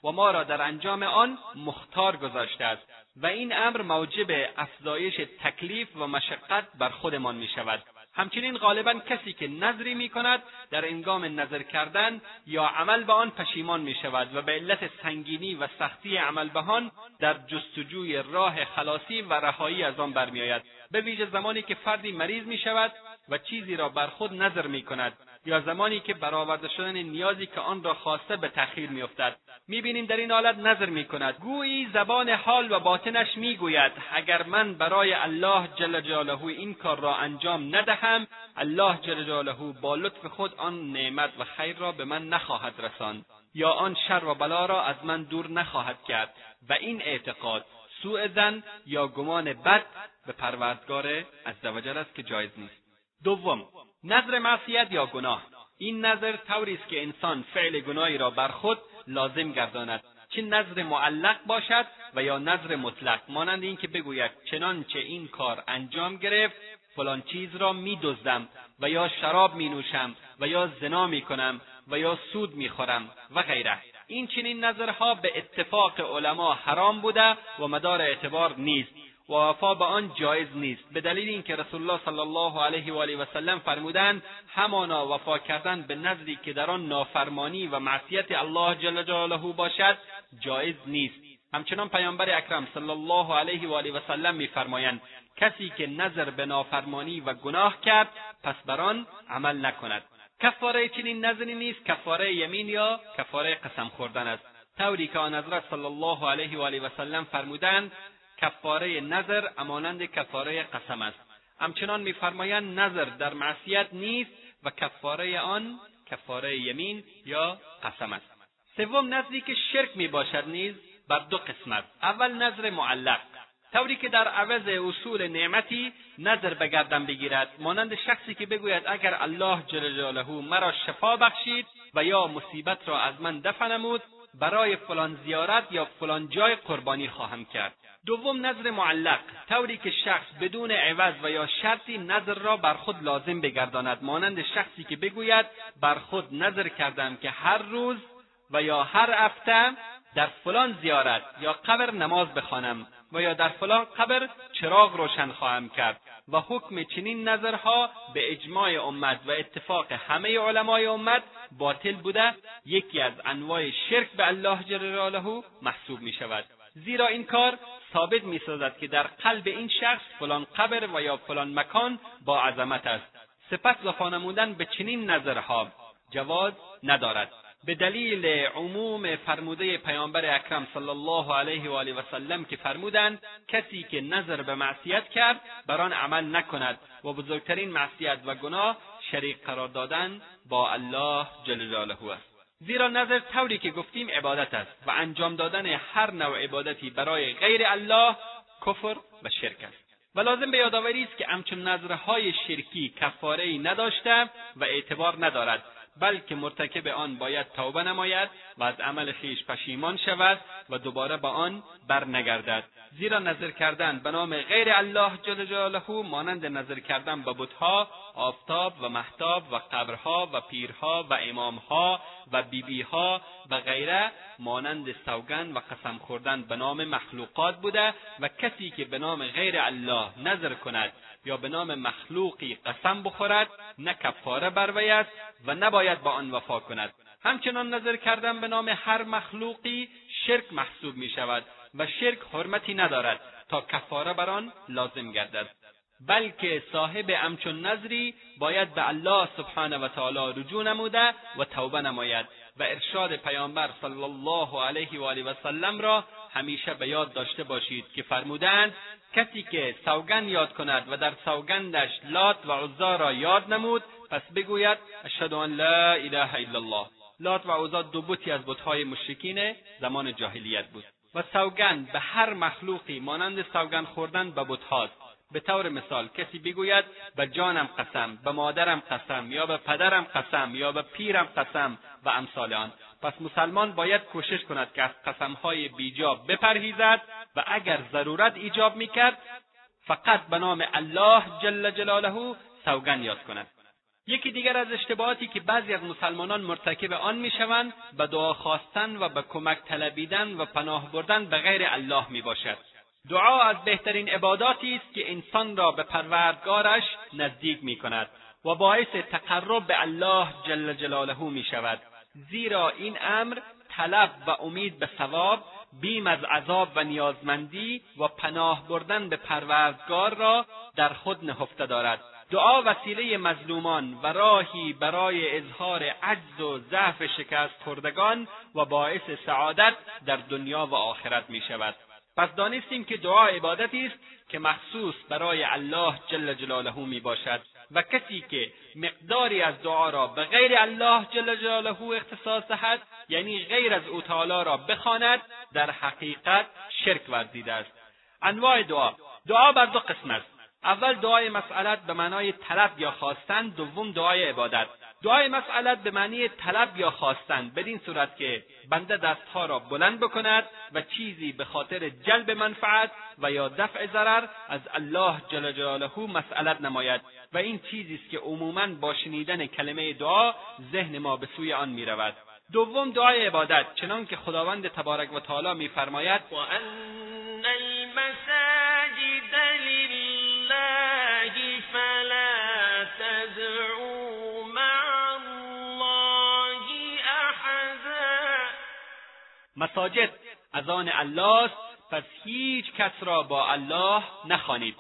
و ما را در انجام آن مختار گذاشته است و این امر موجب افزایش تکلیف و مشقت بر خودمان می شود. همچنین غالبا کسی که نظری می کند در انگام نظر کردن یا عمل به آن پشیمان می شود و به علت سنگینی و سختی عمل به آن در جستجوی راه خلاصی و رهایی از آن برمیآید. به ویژه زمانی که فردی مریض می شود و چیزی را بر خود نظر می کند یا زمانی که برآورده شدن نیازی که آن را خواسته به تأخیر میافتد. می‌بینیم در این حالت نظر می‌کند. گویی زبان حال و باطنش می‌گوید اگر من برای الله جل جلاله این کار را انجام ندهم الله جل جلاله با لطف خود آن نعمت و خیر را به من نخواهد رساند. یا آن شر و بلا را از من دور نخواهد کرد. و این اعتقاد سوء زن یا گمان بد به پروردگار عزوجل است که جایز نیست. دوم نظر معصیت یا گناه. این نظر طوری است که انسان فعل گناهی را بر خود لازم گرداند. چه نظر معلق باشد و یا نظر مطلق. مانند اینکه بگوید چنانچه این کار انجام گرفت فلان چیز را میدزدم و یا شراب می نوشم و یا زنا می کنم و یا سود می خورم و غیره. این چنین نظرها به اتفاق علما حرام بوده و مدار اعتبار نیست. و وفا به آن جایز نیست. به دلیل اینکه رسول الله صلی الله علیه و آله و سلم فرمودند همانا وفا کردن به نظری که در آن نافرمانی و معصیت الله جل جلاله باشد جایز نیست. همچنان پیامبر اکرم صلی الله علیه و آله و سلم میفرمایند کسی که نظر به نافرمانی و گناه کرد پس بر آن عمل نکند. کفاره چنین نظری نیست کفاره یمین یا کفاره قسم خوردن است. طوری که آن حضرت صلی الله علیه و آله و سلم فرمودند کفاره نظر امانند کفاره قسم است. همچنان میفرمایند نظر در معصیت نیست و کفاره آن کفاره یمین یا قسم است. سوم نظری که شرک می باشد نیز بر دو قسم است. اول نظر معلق. طوری که در عوض اصول نعمتی نظر به گردن بگیرد. مانند شخصی که بگوید اگر الله جل جلاله مرا شفا بخشید و یا مصیبت را از من دفع نمود برای فلان زیارت یا فلان جای قربانی خواهم کرد. دوم نظر معلق طوری که شخص بدون عوض و یا شرطی نظر را بر خود لازم بگرداند. مانند شخصی که بگوید بر خود نظر کردم که هر روز و یا هر هفته در فلان زیارت یا قبر نماز بخوانم و یا در فلان قبر چراغ روشن خواهم کرد و حکم چنین نظرها به اجماع امت و اتفاق همه علمای امت باطل بوده یکی از انواع شرک به الله جل جلاله محسوب می شود زیرا این کار ثابت می‌سازد که در قلب این شخص فلان قبر و یا فلان مکان با عظمت است. سپس وفا نمودن به چنین نظرها جواز ندارد. به دلیل عموم فرموده پیامبر اکرم صلی الله علیه و آله و سلم که فرمودند کسی که نظر به معصیت کرد بر آن عمل نکند و بزرگترین معصیت و گناه شریک قرار دادن با الله جل جلاله است. زیرا نظر طوری که گفتیم عبادت است و انجام دادن هر نوع عبادتی برای غیر الله کفر و شرک است. و لازم به یادآوری است که همچون نظرهای شرکی کفاره ای نداشته و اعتبار ندارد بلکه مرتکب آن باید توبه نماید و از عمل خویش پشیمان شود و دوباره به آن برنگردد. زیرا نظر کردن به نام غیر الله جل جلاله مانند نظر کردن به بتها آفتاب و محتاب و قبرها و پیرها و امامها و بیبیها و غیره مانند سوگند و قسم خوردن به نام مخلوقات بوده و کسی که به نام غیر الله نظر کند یا به نام مخلوقی قسم بخورد نه کفاره بر است و نباید با آن وفا کند. همچنان نظر کردن به نام هر مخلوقی شرک محسوب می شود و شرک حرمتی ندارد تا کفاره بر آن لازم گردد. بلکه صاحب امچون نظری باید به الله سبحانه و تعالی رجوع نموده و توبه نماید و ارشاد پیامبر صلی الله علیه و آله و سلم را همیشه به یاد داشته باشید که فرمودند کسی که سوگند یاد کند و در سوگندش لات و عزا را یاد نمود پس بگوید اشهد ان لا اله الا الله. لات و عزا دو بتی از بتهای مشرکین زمان جاهلیت بود. و سوگند به هر مخلوقی مانند سوگند خوردن به بتهاست. به طور مثال کسی بگوید به جانم قسم به مادرم قسم یا به پدرم قسم یا به پیرم قسم و امثال آن. پس مسلمان باید کوشش کند که از قسمهای بیجا بپرهیزد و اگر ضرورت ایجاب می‌کرد فقط به نام الله جل جلاله سوگند یاد کند. یکی دیگر از اشتباهاتی که بعضی از مسلمانان مرتکب آن می‌شوند به دعا خواستن و به کمک طلبیدن و پناه بردن به غیر الله می‌باشد. دعا از بهترین عباداتی است که انسان را به پروردگارش نزدیک می‌کند و باعث تقرب به الله جل جلاله می شود زیرا این امر طلب و امید به ثواب بیم از عذاب و نیازمندی و پناه بردن به پروردگار را در خود نهفته دارد. دعا وسیله مظلومان و راهی برای اظهار عجز و ضعف شکست خوردگان و باعث سعادت در دنیا و آخرت می شود. پس دانستیم که دعا عبادتی است که مخصوص برای الله جل جلاله می باشد. و کسی که مقداری از دعا را به غیر الله جل جلاله اختصاص دهد یعنی غیر از او تعالی را بخواند در حقیقت شرک ورزیده است. انواع دعا. دعا بر دو قسم است. اول دعای مسئلت به معنای طلب یا خواستن دوم دعای عبادت. دعای مسئلت به معنی طلب یا خواستن بدین صورت که بنده دستها را بلند بکند و چیزی به خاطر جلب منفعت و یا دفع ضرر از الله جل جلاله مسئلت نماید. و این چیزی است که عموما با شنیدن کلمه دعا ذهن ما به سوی آن می‌رود. دوم دعای عبادت چنان که خداوند تبارک و تعالی میفرماید المساجد لله فلا مساجد از آن الله است پس هیچ کس را با الله نخوانید.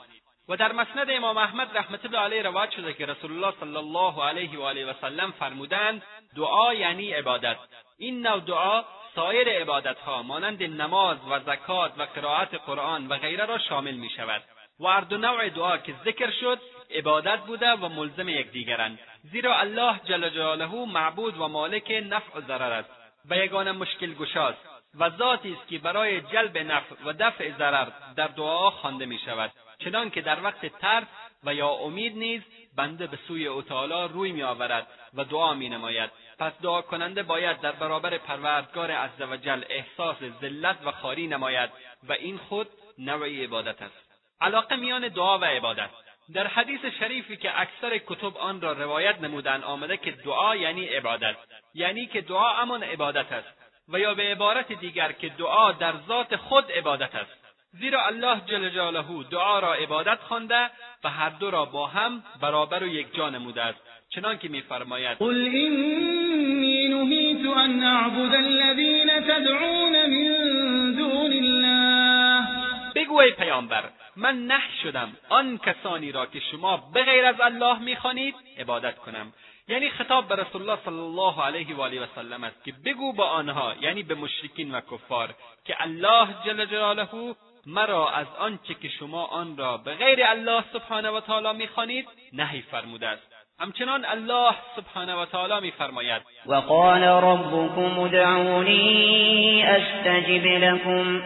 و در مسند امام احمد رحمت الله علیه روایت شده که رسول الله صلی الله علیه و آله و سلم فرمودند دعا یعنی عبادت. این نوع دعا سایر عبادتها مانند نماز و زکات و قرائت قرآن و غیره را شامل می شود و هر دو نوع دعا که ذکر شد عبادت بوده و ملزم یکدیگرند. زیرا الله جل جلاله معبود و مالک نفع و ضرر است. و یگانه مشکل گشاست و ذاتی است که برای جلب نفع و دفع ضرر در دعا خوانده می شود. چنان که در وقت ترس و یا امید نیز بنده به سوی او تعالی روی می آورد و دعا می نماید. پس دعا کننده باید در برابر پروردگار عزوجل احساس ذلت و خاری نماید و این خود نوعی عبادت است. علاقه میان دعا و عبادت. در حدیث شریفی که اکثر کتب آن را روایت نمودن آمده که دعا یعنی عبادت. یعنی که دعا همان عبادت است و یا به عبارت دیگر که دعا در ذات خود عبادت است. زیرا الله جل جلاله دعا را عبادت خوانده و هر دو را با هم برابر و یکجا نموده است. چنانکه میفرماید قل اینی نهیت ان اعبد الذین تدعون من دون الله. بگو ای پیامبر من نه شدم. آن کسانی را که شما بغیر از الله می‌خوانید عبادت کنم. یعنی خطاب به رسول الله صلی الله علیه و آله و سلم است که بگو با آنها یعنی به مشرکین و کفار که الله جل جلاله مرا از آنچه که شما آن را به غیر الله سبحانه و تعالی می‌خوانید نهی فرموده است. همچنان الله سبحانه و تعالی میفرماید. قال ربكم ادعوني استجب لكم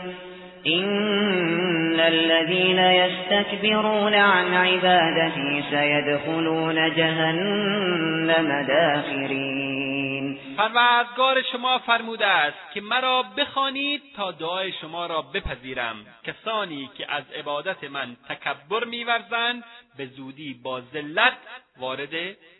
ان الذين يستكبرون عن عبادتي سيدخلون جهنم داخرين. پروردگار شما فرموده است که مرا بخوانید تا دعای شما را بپذیرم. کسانی که از عبادت من تکبر میورزند به زودی با ذلت وارد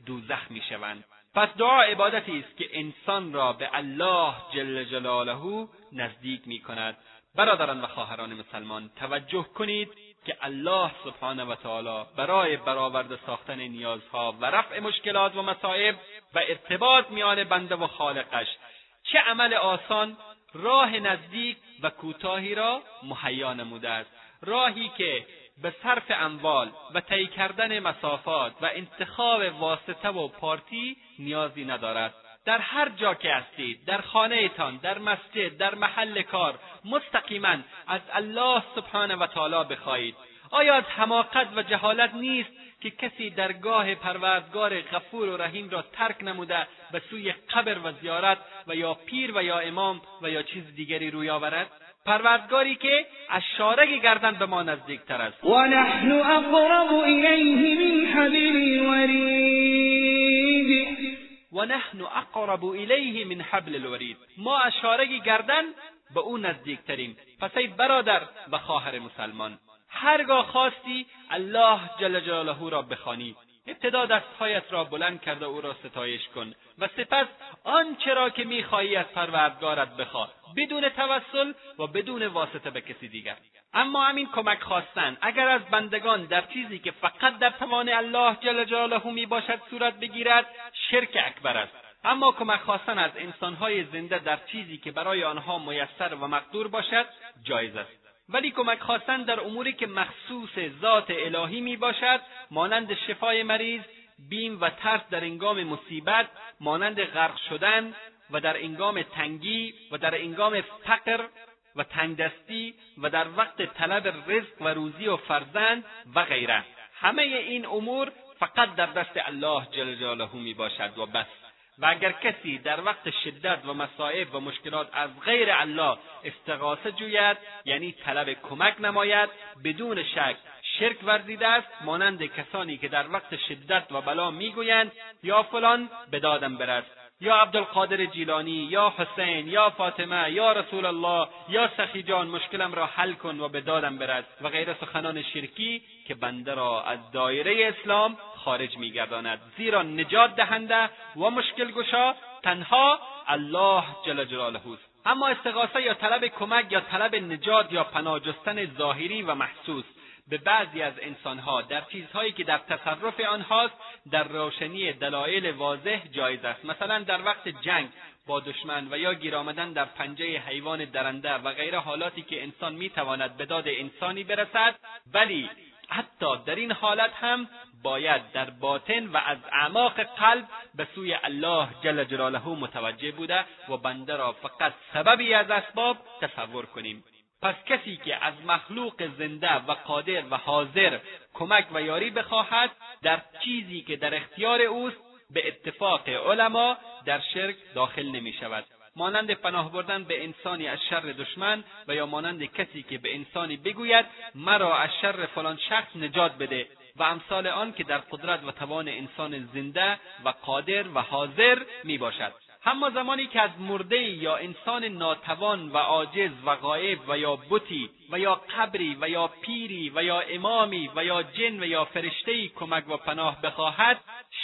دوزخ می‌شوند. پس دعا عبادتی است که انسان را به الله جل جلاله نزدیک می‌کند. برادران و خواهران مسلمان توجه کنید که الله سبحانه و تعالی برای برآورده ساختن نیازها و رفع مشکلات و مصائب و ارتباط میان بنده و خالقش چه عمل آسان راه نزدیک و کوتاهی را مهیا نموده است. راهی که به صرف اموال و طی کردن مسافات و انتخاب واسطه و پارتی نیازی ندارد. در هر جا که هستید در خانهتان در مسجد در محل کار مستقیما از الله سبحانه و تعالی بخواهید. آیا از حماقت و جهالت نیست که کسی درگاه پروردگار غفور و رحیم را ترک نموده به سوی قبر و زیارت و یا پیر و یا امام و یا چیز دیگری روی آورد؟ پروردگاری که از شارک گردن به ما نزدیکتر است. و نحن اقرب الیه من حبل الورید. و نحن اقرب الیه من حبل الورید. ما از گردن به او نزدیکتریم. پس ای برادر و خواهر مسلمان هرگاه خواستی الله جل جلاله را بخوانی. ابتدا دستهایت را بلند کرده او را ستایش کن و سپس آنچه را که می‌خواهی از پروردگارت بخواه بدون توسل و بدون واسطه به کسی دیگر. اما همین کمک خواستن اگر از بندگان در چیزی که فقط در توان الله جل جلاله می باشد صورت بگیرد شرک اکبر است. اما کمک خواستن از انسانهای زنده در چیزی که برای آنها میسر و مقدور باشد جایز است. ولی کمک خواستن در اموری که مخصوص ذات الهی می باشد مانند شفای مریض بیم و ترس در انگام مصیبت مانند غرق شدن و در انگام تنگی و در انگام فقر و تنگدستی و در وقت طلب رزق و روزی و فرزند و غیره. همه این امور فقط در دست الله جل جلاله می باشد و بس. و اگر کسی در وقت شدت و مصائب و مشکلات از غیر الله استغاثه جوید یعنی طلب کمک نماید بدون شک شرک ورزیده است مانند کسانی که در وقت شدت و بلا می‌گویند یا فلان به دادم برس. یا عبدالقادر جیلانی یا حسین یا فاطمه یا رسول الله یا سخی جان مشکلم را حل کن و به دادم برس. و غیر سخنان شرکی که بنده را از دایره اسلام خارج میگرداند. زیرا نجات دهنده و مشکل گشا تنها الله جل جلاله است. اما استغاثه یا طلب کمک یا طلب نجات یا پناه جستن ظاهری و محسوس. به بعضی از انسانها در چیزهایی که در تصرف آنهاست در روشنی دلایل واضح جایز است. مثلا در وقت جنگ با دشمن و یا گیر آمدن در پنجه حیوان درنده و غیر حالاتی که انسان می‌تواند به داد انسانی برسد ولی حتی در این حالت هم باید در باطن و از اعماق قلب به سوی الله جل جلاله متوجه بوده و بنده را فقط سببی از اسباب تصور کنیم. پس کسی که از مخلوق زنده و قادر و حاضر کمک و یاری بخواهد در چیزی که در اختیار اوست به اتفاق علما در شرک داخل نمی شود مانند پناه بردن به انسانی از شر دشمن و یا مانند کسی که به انسانی بگوید مرا از شر فلان شخص نجات بده و امثال آن که در قدرت و توان انسان زنده و قادر و حاضر می باشد اما زمانی که از مرده یا انسان ناتوان و عاجز و غایب و یا بتی و یا قبری و یا پیری و یا امامی و یا جن و یا فرشتهای کمک و پناه بخواهد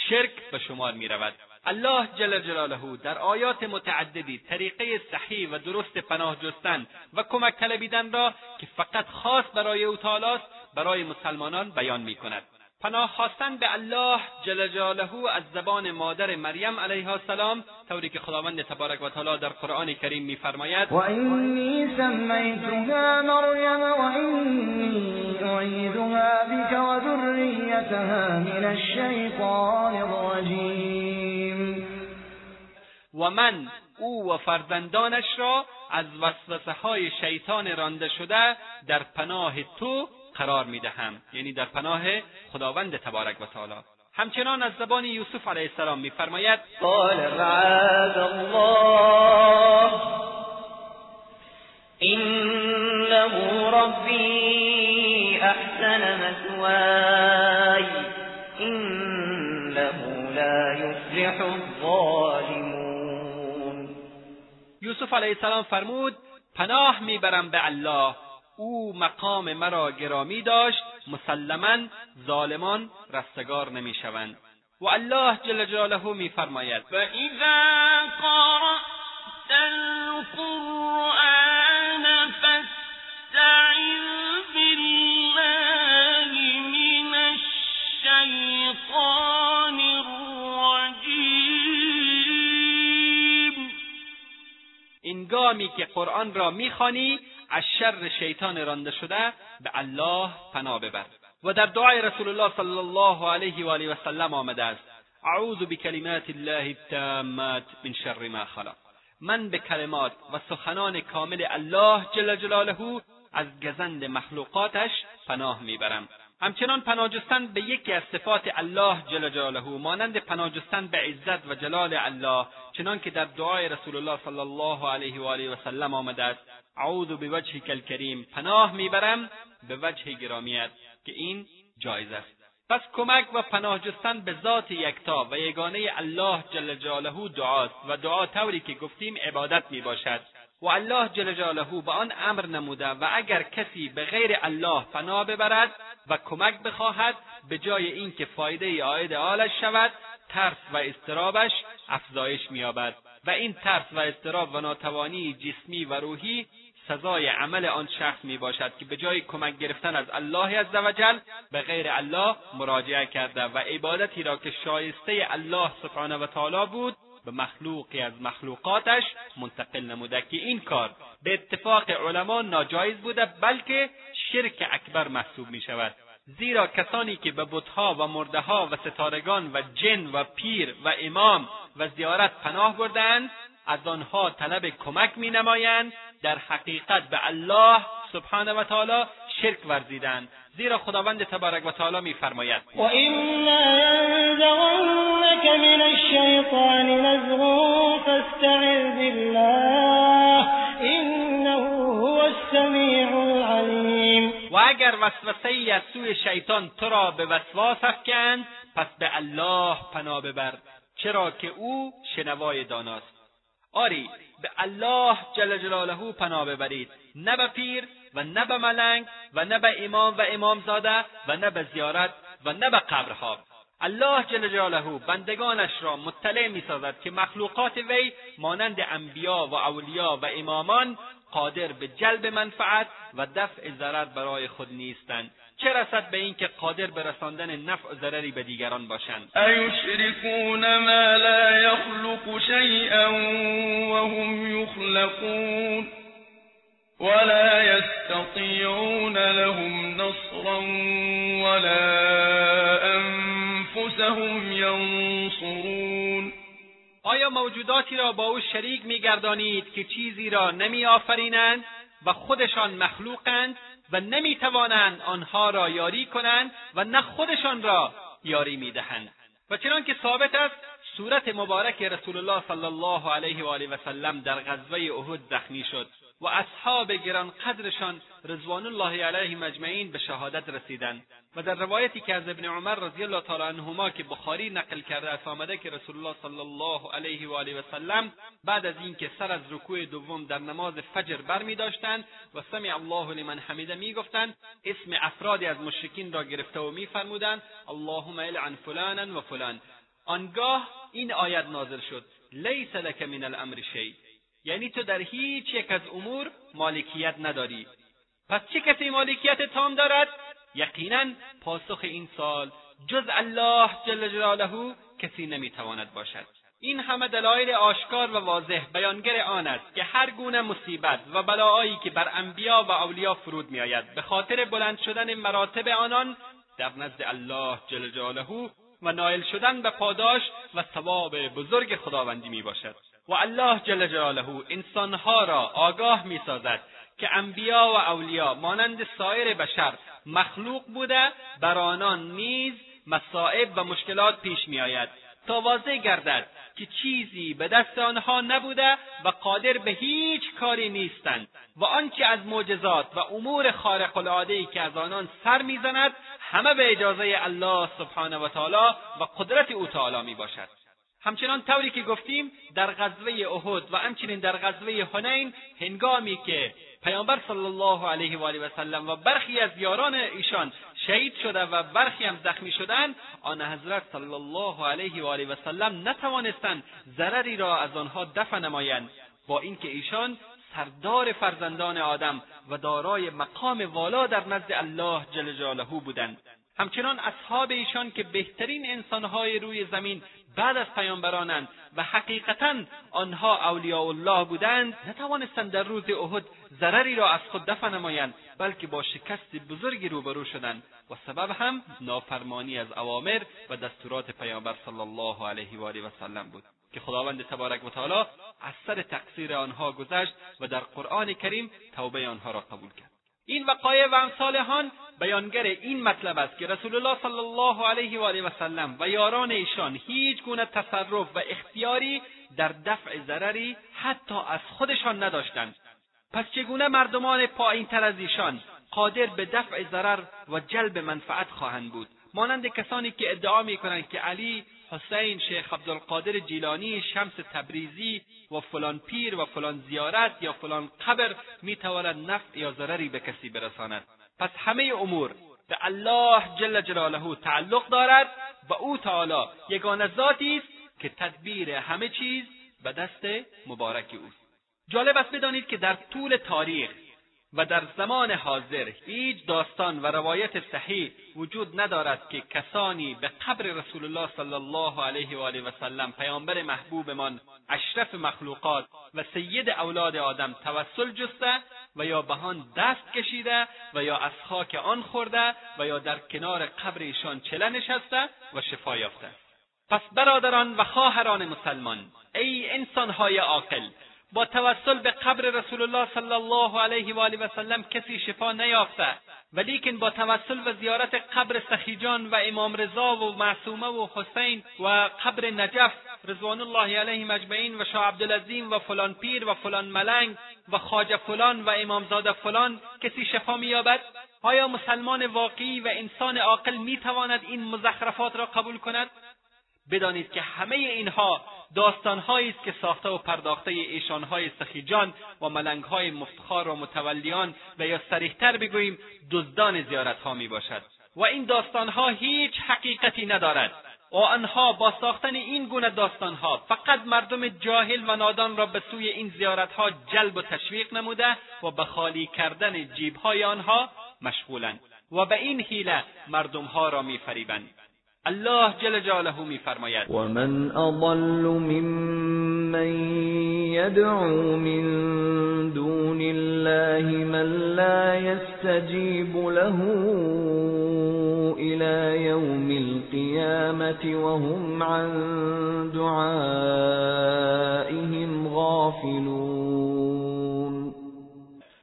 شرک به شمار می رود. الله جل جلاله در آیات متعددی طریقه صحیح و درست پناه جستن و کمک طلبیدن را که فقط خاص برای او تعالی برای مسلمانان بیان می کند. پناه خواستن به الله جل جلاله از زبان مادر مریم علیها السلام طوری که خداوند تبارک و تعالی در قرآن کریم میفرماید و اینی سمیتها مریم و اینی اعیدها بک و ذریتها من الشیطان الرجیم. و من او و فرزندانش را از وسوسه های شیطان رانده شده در پناه تو قرار می‌دهم. یعنی در پناه خداوند تبارک و تعالی. همچنان از زبان یوسف علیه السلام میفرماید قال معاذ الله. انه ربی احسن مثوای. انه لا یفلح الظالمون. یوسف علیه السلام فرمود پناه می‌برم به الله. او مقام مرا گرامی داشت مسلما ظالمان رستگار نمی‌شوند. و الله جل جلاله میفرماید و اذا قرأت القرآن فاستعذ بالله من الشیطان الرجیم. اینگامی که قرآن را می‌خوانی از شر شیطان رانده شده به الله پناه ببر. و در دعای رسول الله صلی الله علیه و آله و سلم آمده است. اعوذ بکلمات الله التامات من شر ما خلق. من به کلمات و سخنان کامل الله جل جلاله از گزند مخلوقاتش پناه می‌برم. همچنان پناه جستن به یکی از صفات الله جل جلاله مانند پناه جستن به عزت و جلال الله چنان که در دعای رسول الله صلی الله علیه و آله و سلم آمده است. اعوذ بوجهک الکریم. پناه می‌برم به وجه گرامیت که این جایز است. پس کمک و پناه جستن به ذات یکتا و یگانه الله جل جلاله دعاست و دعا طوری که گفتیم عبادت می باشد و الله جل جلاله به آن امر نموده و اگر کسی به غیر الله پناه ببرد و کمک بخواهد به جای اینکه فایده عاید آلش شود ترس و استرابش افزایش مییابد. و این ترس و استراب و ناتوانی جسمی و روحی سزای عمل آن شخص می باشد که به جای کمک گرفتن از الله عزوجل به غیر الله مراجعه کرده و عبادتی را که شایسته الله سبحانه و تعالی بود به مخلوقی از مخلوقاتش منتقل نموده که این کار به اتفاق علما ناجایز بوده بلکه شرک اکبر محسوب می شود زیرا کسانی که به بتها و مردهها و ستارگان و جن و پیر و امام و زیارت پناه بردند از آنها طلب کمک می نمایند در حقیقت به الله سبحانه و تعالی شرک ورزیدند. زیرا خداوند تبارک و تعالی میفرماید. و اما ینزغنک من الشیطان نزغ فاستعذ بالله انه هو السمیع العلیم و اگر وسوسه ای از سوی شیطان تو را به وسواس افکند پس به الله پناه ببر چرا که او شنوای داناست. آری به الله جل جلاله پناه ببرید. نه به پیر و نه به ملنگ و نه به امام و امامزاده و نه به زیارت و نه به قبرها. الله جل جلاله بندگانش را مطلع می‌سازد که مخلوقات وی مانند انبیا و اولیا و امامان قادر به جلب منفعت و دفع ضرر برای خود نیستند. چه رسد به اینکه قادر به رساندن نفع و ضرری به دیگران باشند؟ ایشرکون ما لا یخلق شیئا وهم یخلقون ولا يستطيعون لهم نصرا ولا انفسهم ینصرون. آیا موجوداتی را با او شریک میگردانید که چیزی را نمیآفرینند و خودشان مخلوقند؟ و نمی‌توانند آنها را یاری کنند و نه خودشان را یاری می‌دهند. و چنانکه ثابت است صورت مبارک رسول الله صلی الله علیه و آله و سلم در غزوه احد زخمی شد. و اصحاب گران قدرشان رضوان الله علیهم اجمعین به شهادت رسیدند. و در روایتی که از ابن عمر رضی الله تعالی عنهما که بخاری نقل کرده است آمده که رسول الله صلی الله علیه و آله و سلم بعد از اینکه سر از رکوع دوم در نماز فجر برمی داشتند و سمع الله لمن حمیده می‌گفتند اسم افرادی از مشرکین را گرفته و میفرمودند اللهم العن فلانا و فلان. آنگاه این آیت نازل شد لیس لک من الامر شیء یعنی تو در هیچ یک از امور مالکیت نداری. پس چه کسی مالکیت تام دارد؟ یقینا پاسخ این سال جز الله جل جلاله کسی نمی‌تواند باشد. این همه دلایل آشکار و واضح بیانگر آن است که هر گونه مصیبت و بلاهایی که بر انبیا و اولیا فرود میآید به خاطر بلند شدن مراتب آنان در نزد الله جل جلاله و نایل شدن به پاداش و ثواب بزرگ خداوندی می باشد و الله جل جلاله انسانها را آگاه می‌سازد که انبیا و اولیا مانند سایر بشر مخلوق بوده بر آنان نیز مصائب و مشکلات پیش میآید. تا واضح گردد که چیزی به دست آنها نبوده و قادر به هیچ کاری نیستند و آنچه از معجزات و امور خارق العادهای که از آنان سر می‌زند همه به اجازه الله سبحانه و تعالی و قدرت او تعالی می باشد همچنان طوری که گفتیم در غزوه احد و همچنین در غزوه حنین هنگامی که پیامبر صلی الله علیه و آله و سلم و برخی از یاران ایشان شهید شده و برخی هم زخمی شدند آن حضرت صلی الله علیه و آله و سلم نتوانستند ضرری را از آنها دفع نمایند با اینکه ایشان سردار فرزندان آدم و دارای مقام والا در نزد الله جل جلاله بودند. همچنان اصحاب ایشان که بهترین انسانهای روی زمین بعد از پیامبرانند و حقیقتا آنها اولیاء الله بودند نتوانستند در روز احد ضرری را از خود دفع نمایند بلکه با شکست بزرگی روبرو شدند. و سبب هم نافرمانی از اوامر و دستورات پیامبر صلی الله علیه و آله و سلم بود که خداوند تبارک و تعالی از سر تقصیر آنها گذشت و در قرآن کریم توبه آنها را قبول کرد. این وقایع و امثال آن بیانگر این مطلب است که رسول الله صلی الله علیه و آله و سلم و یاران ایشان هیچ گونه تصرف و اختیاری در دفع ضرری حتی از خودشان نداشتند. پس چگونه مردمان پایینتر از ایشان قادر به دفع ضرر و جلب منفعت خواهند بود؟ مانند کسانی که ادعا می‌کنند که علی حسین شیخ عبدالقادر جیلانی شمس تبریزی و فلان پیر و فلان زیارت یا فلان قبر می‌تواند نفع یا ضرری به کسی برساند. پس همه امور به الله جل جلاله تعلق دارد و او تعالی یگانه ذاتی است که تدبیر همه چیز به دست مبارک اوست. جالب است بدانید که در طول تاریخ و در زمان حاضر هیچ داستان و روایت صحیح وجود ندارد که کسانی به قبر رسول الله صلی الله علیه و آله و سلم پیامبر محبوبمان اشرف مخلوقات و سید اولاد آدم توسل جسته و یا به آن دست کشیده و یا از خاک آن خورده و یا در کنار قبر ایشان چله نشسته و شفا یافته. پس برادران و خواهران مسلمان ای انسانهای عاقل با توسل به قبر رسول الله صلی الله علیه و آله و سلم کسی شفا نیافته. ولیکن با توسل و زیارت قبر سخیجان و امام رضا و معصومه و حسین و قبر نجف رضوان الله علیهم اجمعین و شاه عبدالعظیم و فلان پیر و فلان ملنگ و خواجه فلان و امامزاده فلان کسی شفا مییابد؟ آیا مسلمان واقعی و انسان عاقل می‌تواند این مزخرفات را قبول کند؟ بدانید که همه اینها داستانهایی است که ساخته و پرداخته ایشانهای سخیجان و ملنگهای مفتخار و متولیان و یا سریحتر بگوییم دزدان زیارتها می باشد و این داستانها هیچ حقیقتی ندارد. و آنها با ساختن این گونه داستانها فقط مردم جاهل و نادان را به سوی این زیارتها جلب و تشویق نموده و به خالی کردن جیبهای آنها مشغولند. و به این حیله مردمها را میفریبند. الله جل جلاله میفرماید. و من اضل ممن يدعو من دون الله من لا يستجيب له الى يوم القيامه وهم عن دعائهم غافلون.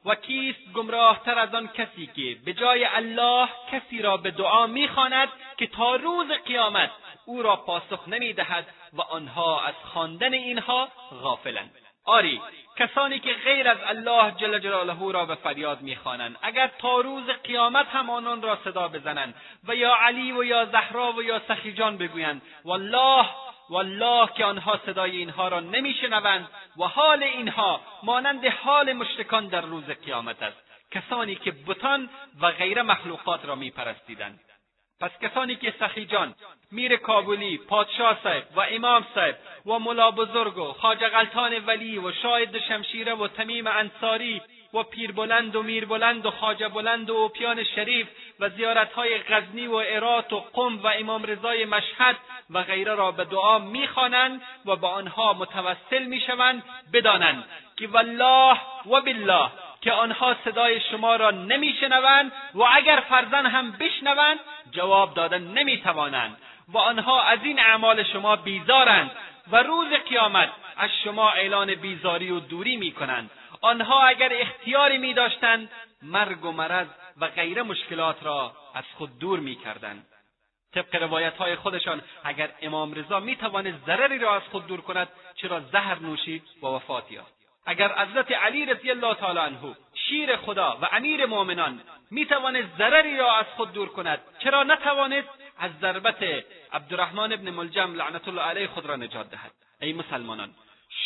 و کیست گمراهتر از آن کسی که به جای الله کسی را به دعا می‌خواند که تا روز قیامت او را پاسخ نمی‌دهد و آنها از خواندن اینها غافلند. آری کسانی که غیر از الله جل جلاله را به فریاد می‌خوانند اگر تا روز قیامت هم آنان را صدا بزنند و یا علی و یا زهرا و یا سخیجان بگویند والله والله که آنها صدای اینها را نمیشنوند و حال اینها مانند حال مشرکان در روز قیامت است. کسانی که بتان و غیر مخلوقات را میپرستیدند. پس کسانی که سخیجان میر کابلی پادشاه صاحب و امام صاحب و ملا بزرگ و خواجه غلطان ولی و شاهد شمشیره و تمیم انصاری و پیر بلند و میر بلند و خواجه بلند و اوپیان شریف و زیارتهای غزنی و ارات و قم و امام رضای مشهد و غیره را به دعا می‌خوانند و به آنها متوسل می‌شوند بدانند که والله و بالله که آنها صدای شما را نمیشنوند و اگر فرزن هم بشنوند جواب دادن نمی‌توانند و آنها از این اعمال شما بیزارند و روز قیامت از شما اعلان بیزاری و دوری می‌کنند. آنها اگر اختیاری میداشتند مرگ و مرض و غیر مشکلات را از خود دور می‌کردند. طبق روایت های خودشان اگر امام رضا می‌توانست ضرری را از خود دور کند چرا زهر نوشید و وفات یافت؟ اگر حضرت علی رضی الله تعالی عنه شیر خدا و امیر مؤمنان می‌توانست ضرری را از خود دور کند چرا نتوانست از ضربت عبدالرحمن ابن ملجم لعنت الله علیه خود را نجات دهد؟ ای مسلمانان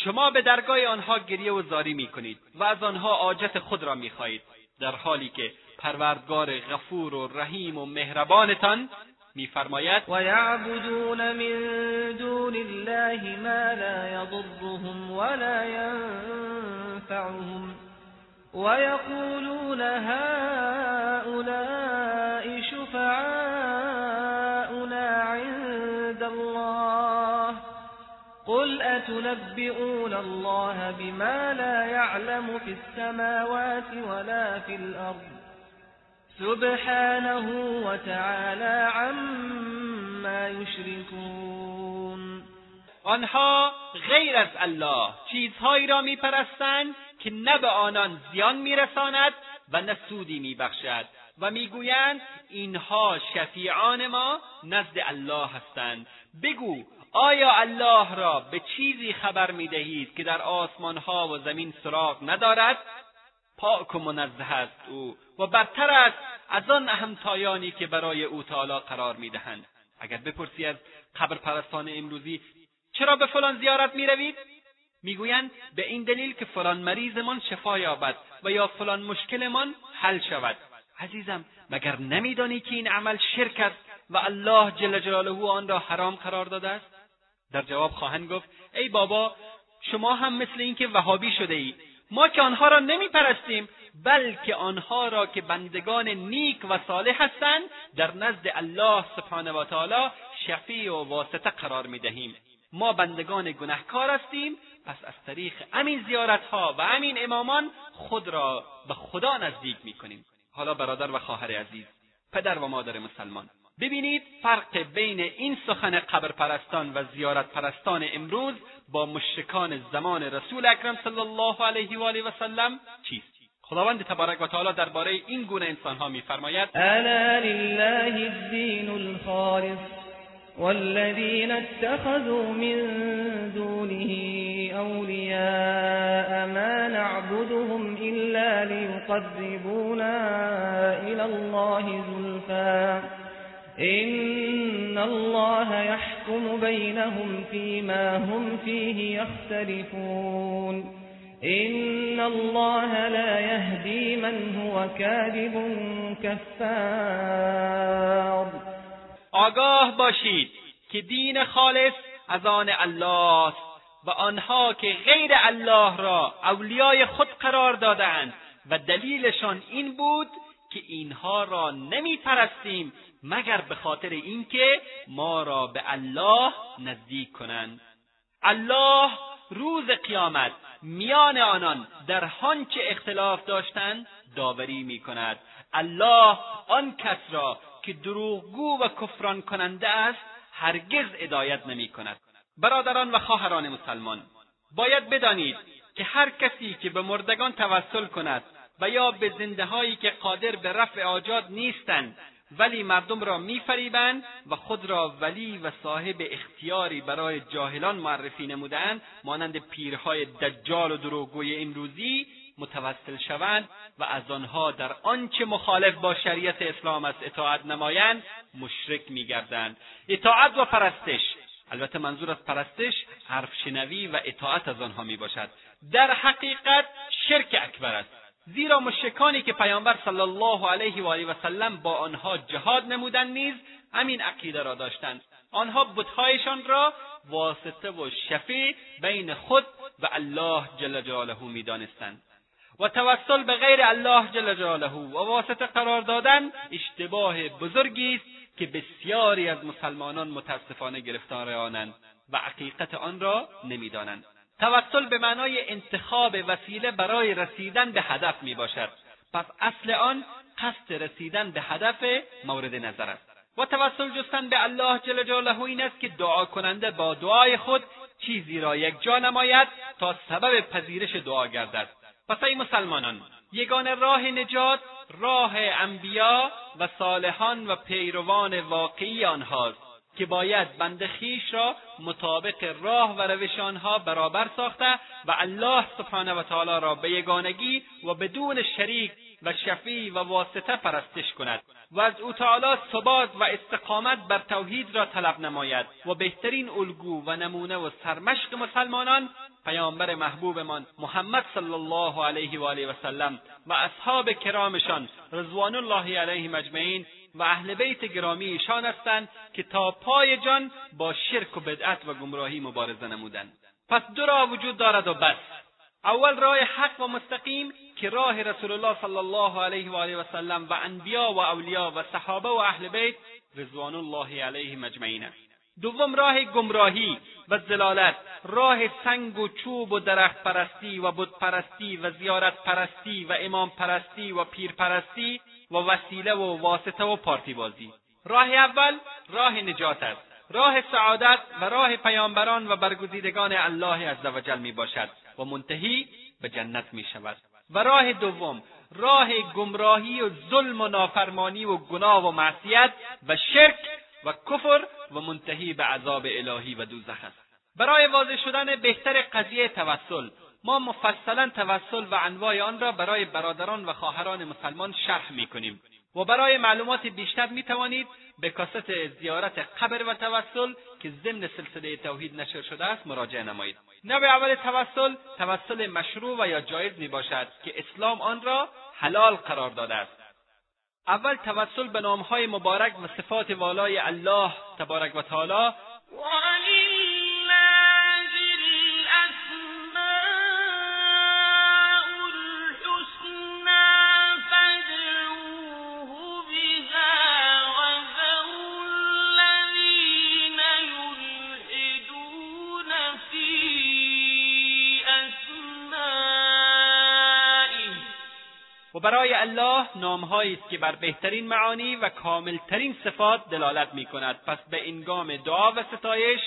شما به درگاه آنها گریه و زاری می‌کنید و از آنها عاجت خود را می‌خواهید در حالی که پروردگار غفور و رحیم و مهربانتان میفرماید و یعبدون من دون الله ما لا یضرهم ولا ینفعهم ويقولون هؤلاء شفعاؤنا عند الله. قل أتنبئون الله بما لا يعلم في السماوات ولا في الأرض؟ سبحانه وتعالى عما يشركون. آنها غیر از الله چیزهایی را میپرستند که نه به آنان زیان میرساند و نه سودی میبخشد و می‌گویند اینها شفیعان ما نزد الله هستند. بگو آیا الله را به چیزی خبر می‌دهید که در آسمانها و زمین سراغ ندارد؟ پاک و منزه است او و برتر است از آن اهمتایانی که برای او تعالی قرار می‌دهند. اگر بپرسی از قبر پرستان امروزی چرا به فلان زیارت می‌روید؟ می‌گویند به این دلیل که فلان مریضمان شفا یابد و یا فلان مشکلمان حل شود. عزیزم مگر نمیدانی که این عمل شرک است و الله جل جلاله آن را حرام قرار داده است؟ در جواب خواهند گفت ای بابا شما هم مثل اینکه وهابی شده ای. ما که آنها را نمی پرستیم بلکه آنها را که بندگان نیک و صالح هستند در نزد الله سبحانه و تعالی شفیع و واسطه قرار می دهیم ما بندگان گنهکار هستیم پس از طریق امین زیارتها و امین امامان خود را به خدا نزدیک می کنیم حالا برادر و خواهر عزیز پدر و مادر مسلمان ببینید فرق بین این سخن قبر پرستان و زیارت پرستان امروز با مشرکان زمان رسول اکرم صلی الله علیه و آله و سلم چیست؟ خداوند تبارک و تعالی درباره این گونه انسانها میفرماید الا لله الدین الخالص والذین اتخذوا من دونه اولیاء ما نعبدهم الا لیقربونا الى الله زلفا إن الله يحكم بينهم فيما هم فيه يختلفون إن الله لا يهدي من هو كاذب كفار آگاه باشید که دین خالص از آن الله است و آنها که غیر الله را اولیای خود قرار دادند و دلیلشان این بود که اینها را نمی پرستیم مگر به خاطر اینکه ما را به الله نزدیک کنند. الله روز قیامت میان آنان در هانچه اختلاف داشتند داوری می کند الله آن کس را که دروغگو و کفران کننده است هرگز ادایت نمی کند برادران و خواهران مسلمان باید بدانید که هر کسی که به مردگان توسل کند و یا به زنده هایی که قادر به رفع آجاد نیستند ولی مردم را میفریبند و خود را ولی و صاحب اختیاری برای جاهلان معرفی نمودند مانند پیرهای دجال و دروغگوی امروزی متوسل شوند و از آنها در آنچه مخالف با شریعت اسلام است اطاعت نمایند مشرک میگردند. اطاعت و پرستش. البته منظور از پرستش حرف شنوی و اطاعت از آنها می باشد در حقیقت شرک اکبر است. زیرا مشرکانی که پیامبر صلی الله علیه و آله و سلم با آنها جهاد نمودند نیز همین عقیده را داشتند. آنها بتهایشان را واسطه و شفیع بین خود و الله جل جلاله می‌دانستند. و توسل به غیر الله جل جلاله و واسطه قرار دادن اشتباه بزرگی است که بسیاری از مسلمانان متاسفانه گرفتار آنند و حقیقت آن را نمی‌دانند. توسل به معنای انتخاب وسیله برای رسیدن به هدف می باشد. پس اصل آن قصد رسیدن به هدف مورد نظر است. و توسل جستن به الله جل جلاله این است که دعا کننده با دعای خود چیزی را یک جا نماید تا سبب پذیرش دعا گردد. پس ای مسلمانان یگان راه نجات راه انبیا و صالحان و پیروان واقعی آنهاست. که باید بند خیش را مطابق راه و روش آنها برابر ساخته و الله سبحانه و تعالی را به یگانگی و بدون شریک و شفیع و واسطه پرستش کند و از او تعالی ثبات و استقامت بر توحید را طلب نماید و بهترین الگو و نمونه و سرمشق مسلمانان پیامبر محبوبمان محمد صلی الله علیه و آله و سلم و اصحاب کرامشان رضوان الله علیهم اجمعین و اهل بیت گرامی ایشان هستند که تا پای جان با شرک و بدعت و گمراهی مبارزه نمودند. پس دو راه وجود دارد و بس. اول راه حق و مستقیم که راه رسول الله صلی الله علیه و آله و سلم و انبیا و اولیا و صحابه و اهل بیت رضوان الله علیهم اجمعین است. دوم راه گمراهی و زلالت راه سنگ و چوب و درخت پرستی و بت پرستی و زیارت پرستی و امام پرستی و پیر پرستی و وسیله و واسطه و پارتی بازی راه اول راه نجات است. راه سعادت و راه پیامبران و برگزیدگان الله عزوجل می باشد و منتهی به جنت می شود و راه دوم راه گمراهی و ظلم و نافرمانی و گناه و معصیت و شرک و کفر و منتهی به عذاب الهی و دوزخ است. برای واضح شدن بهتر قضیه توسل ما مفصلا توسل و انواع آن را برای برادران و خواهران مسلمان شرح می کنیم و برای معلومات بیشتر می توانید به کاست زیارت قبر و توسل که ضمن سلسله توحید نشر شده است مراجعه نمایید. نوع اول توسل توسل مشروع و یا جایز می باشد که اسلام آن را حلال قرار داده است. اول توسل به نامهای مبارک و صفات والای الله تبارک و تعالی. و برای الله نامهایی است که بر بهترین معانی و کاملترین صفات دلالت می کند پس به انگام دعا و ستایش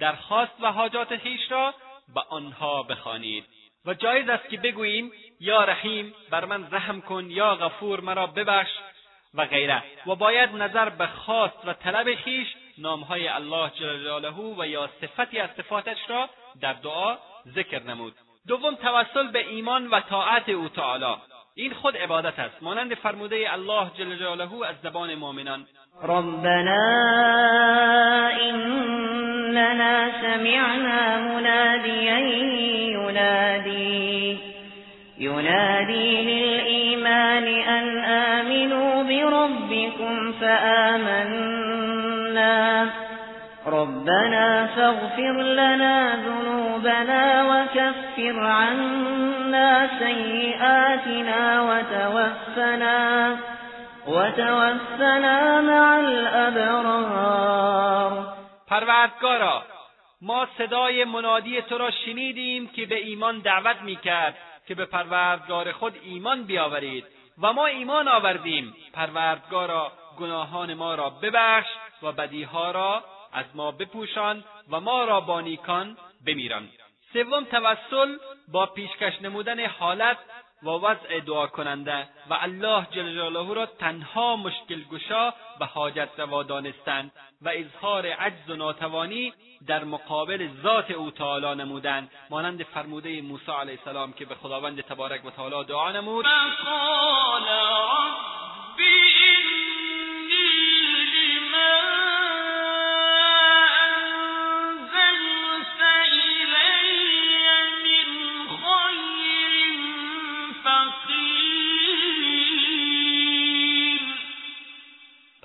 درخواست و حاجات خویش را به آنها بخوانید. و جایز است که بگوییم یا رحیم بر من رحم کن یا غفور مرا ببخش و غیره. و باید نظر به خواست و طلب خیش نامهای الله جل جلاله و یا صفتی از صفاتش را در دعا ذکر نمود. دوم توسل به ایمان و طاعت او تعالی. این خود عبادت است. مانند فرموده الله جل جلاله از زبان مؤمنان. ربنا إننا سمعنا منادیا ینادی ینادی للإيمان أن آمنوا بربكم فآمنا. ربنا فاغفر لنا ذنوبنا وكفر عنا سيئاتنا وتوفنا وتوفنا مع الابرار پروردگارا ما صدای منادی تو را شنیدیم که به ایمان دعوت می‌کرد که به پروردگار خود ایمان بیاورید و ما ایمان آوردیم. پروردگارا گناهان ما را ببخش و بدیها را از ما بپوشان و ما را با نیکان بمیران. سوم توسل با پیشکش نمودن حالت و وضع دعا کننده و الله جل جلاله را تنها مشکل گشا و حاجت روا دانستند و اظهار عجز و ناتوانی در مقابل ذات او تعالی نمودند مانند فرموده موسی علیه السلام که به خداوند تبارک و تعالی دعا نمود.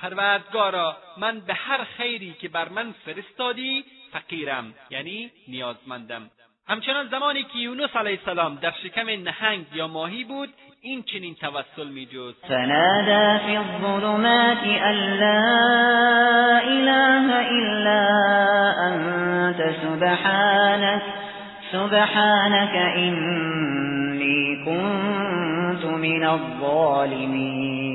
پروردگارا من به هر خیری که بر من فرستادی فقیرم یعنی نیازمندم. همچنان زمانی که یونس علیه السلام در شکم نهنگ یا ماهی بود این چنین توسل میجوز فنادى فی الظلمات ان لا اله الا انت سبحانك سبحانك انی كنت من الظالمین.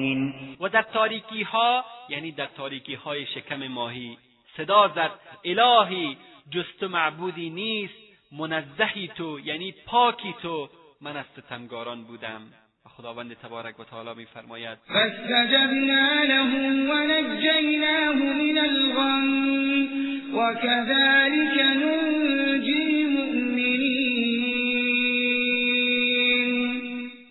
و در تاریکی ها یعنی در تاریکی های شکم ماهی صدا زد الهی جست معبودی نیست منزهی تو یعنی پاکی تو من از ستمگاران بودم. و خداوند تبارک و تعالی میفرماید فاستجبنا له ونجیناه من الغم وكذلك ننجی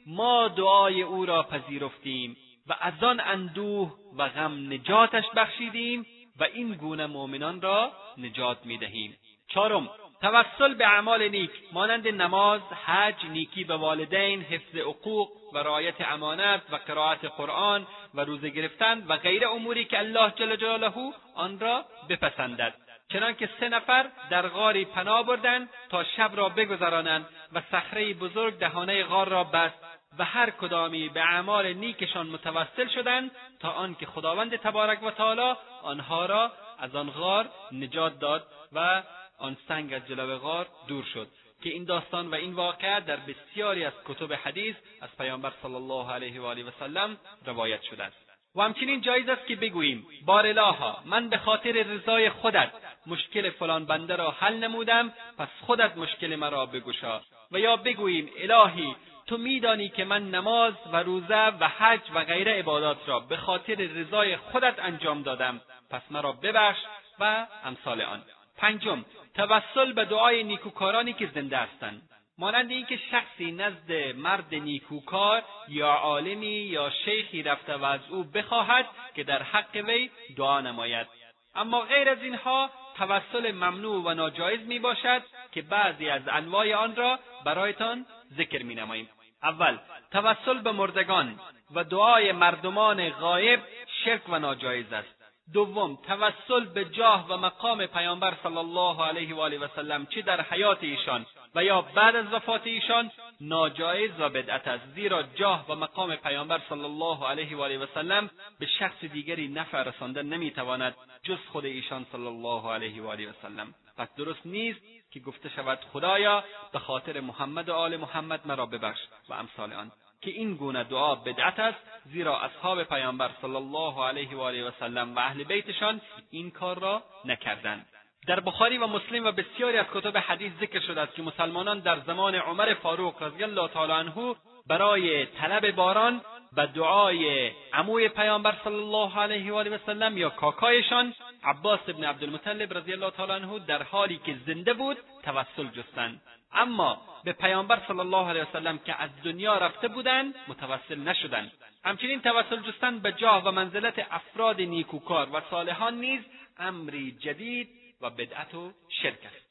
ما دعای او را پذیرفتیم. و از آن اندوه و غم نجاتش بخشیدیم و این گونه مؤمنان را نجات می‌دهیم. چهارم توسل به اعمال نیک مانند نماز حج نیکی به والدین حفظ حقوق و رعایت امانت و قرائت قرآن و روزه گرفتن و غیر اموری که الله جل جلاله آن را بپسندد. چنانکه سه نفر در غاری پناه بردند تا شب را بگذرانند و صخره بزرگ دهانه غار را بست و هر کدامی به اعمال نیکشان متوسل شدند تا آنکه خداوند تبارک و تعالی آنها را از آن غار نجات داد و آن سنگ از جلو غار دور شد. که این داستان و این واقعه در بسیاری از کتب حدیث از پیامبر صلی الله علیه و آله و سلم روایت شده است. و همچنین جایز است که بگوییم بار الها من به خاطر رضای خودت مشکل فلان بنده را حل نمودم پس خودت مشکل مرا بگشا. و یا بگوییم الهی تو میدانی که من نماز و روزه و حج و غیره عبادات را به خاطر رضای خودت انجام دادم. پس مرا ببخش و امثال آن. پنجم توسل به دعای نیکوکارانی که زنده هستند. مانند اینکه شخصی نزد مرد نیکوکار یا عالمی یا شیخی رفته و از او بخواهد که در حق وی دعا نماید. اما غیر از اینها توسل ممنوع و ناجایز می باشد که بعضی از انواع آن را برایتان ذکر می نماییم. اول توسل به مردگان و دعای مردمان غایب شرک و ناجایز است. دوم توسل به جاه و مقام پیامبر صلی الله علیه و آله و سلم چه در حیات ایشان و یا بعد از وفات ایشان ناجایز و بدعت است. زیرا جاه و مقام پیامبر صلی الله علیه و آله و سلم به شخص دیگری نفع رساندن نمی‌تواند جز خود ایشان صلی الله علیه و آله و سلم. پس درست نیست که گفته شود خدایا به خاطر محمد و آل محمد مرا ببخش و امثال آن. که این گونه دعا بدعت است زیرا اصحاب پیامبر صلی الله علیه و آله و سلم و اهل بیتشان این کار را نکردند. در بخاری و مسلم و بسیاری از کتب حدیث ذکر شده است که مسلمانان در زمان عمر فاروق رضی الله تعالی عنه برای طلب باران و دعای عموی پیامبر صلی الله علیه و آله و سلم یا کاکایشان عباس ابن عبدالمطلب رضی الله تعالی عنه در حالی که زنده بود توسل جستند. اما به پیامبر صلی الله علیه وسلم که از دنیا رفته بودند متوسل نشدند. همچنین توسل جستن به جاه و منزلت افراد نیکوکار و صالحان نیز امری جدید و بدعت و شرک است.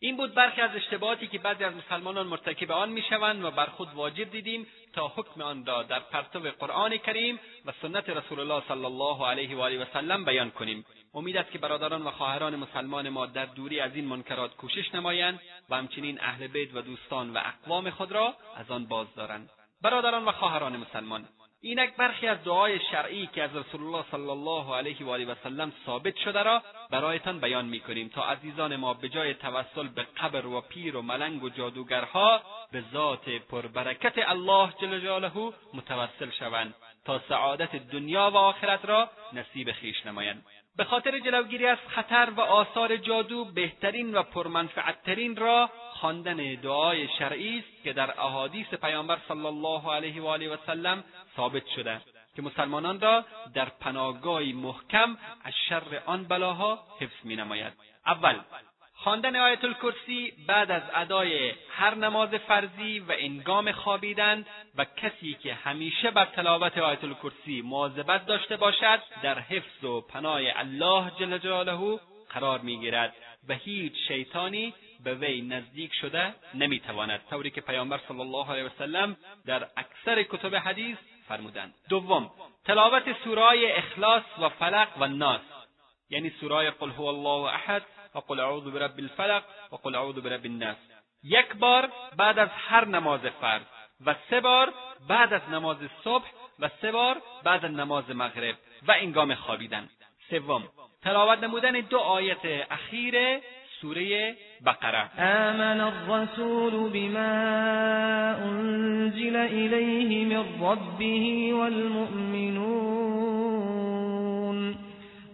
این بود برخی از اشتباهاتی که بعضی از مسلمانان مرتکب آن می‌شوند و بر خود واجب دیدیم تا حکم آن را در پرتو قرآن کریم و سنت رسول الله صلی الله علیه و آله و سلم بیان کنیم. امید است که برادران و خواهران مسلمان ما در دوری از این منکرات کوشش نمایند و همچنین اهل بیت و دوستان و اقوام خود را از آن باز دارند برادران و خواهران مسلمان اینک برخی از دعای شرعی که از رسول الله صلی الله علیه و آله و سلم ثابت شده را برایتان بیان می‌کنیم تا عزیزان ما به جای توسل به قبر و پیر و ملنگ و جادوگرها به ذات پربرکت الله جل جلاله متوسل شوند تا سعادت دنیا و آخرت را نصیب خویش نمایند. به خاطر جلوگیری از خطر و آثار جادو بهترین و پرمنفعتترین را خواندن دعای شرعی است که در احادیث پیامبر صلی الله علیه و آله و سلم ثابت شده که مسلمانان را در پناهگاهی محکم از شر آن بلاها حفظ نماید اول خواندن آیت الکرسی بعد از ادای هر نماز فرضی و انگام خوابیدن و کسی که همیشه بر تلاوت آیت الکرسی مواظبت داشته باشد در حفظ و پناه الله جل جلاله قرار می‌گیرد و هیچ شیطانی به وی نزدیک شده نمی‌تواند. طوری که پیامبر صلی الله علیه وسلم در اکثر کتب حدیث فرمودند. دوم تلاوت سورای اخلاص و فلق و ناس یعنی سورای قل هو الله احد و قل اعوذ برب الفلق و قل اعوذ برب الناس. یک بار بعد از هر نماز فرض و سه بار بعد از نماز صبح و سه بار بعد از نماز مغرب و انگام خوابیدن. سوم تلاوت نمودن دو آیت اخیر سوره بقره. آمن الرسول بما انزل الیه من ربه والمؤمنون.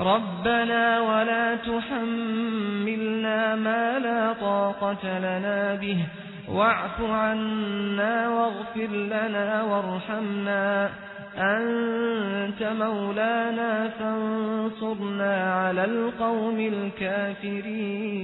ربنا ولا تحملنا ما لا طاقة لنا به واعف عنا واغفر لنا وارحمنا أنت مولانا فانصرنا على القوم الكافرين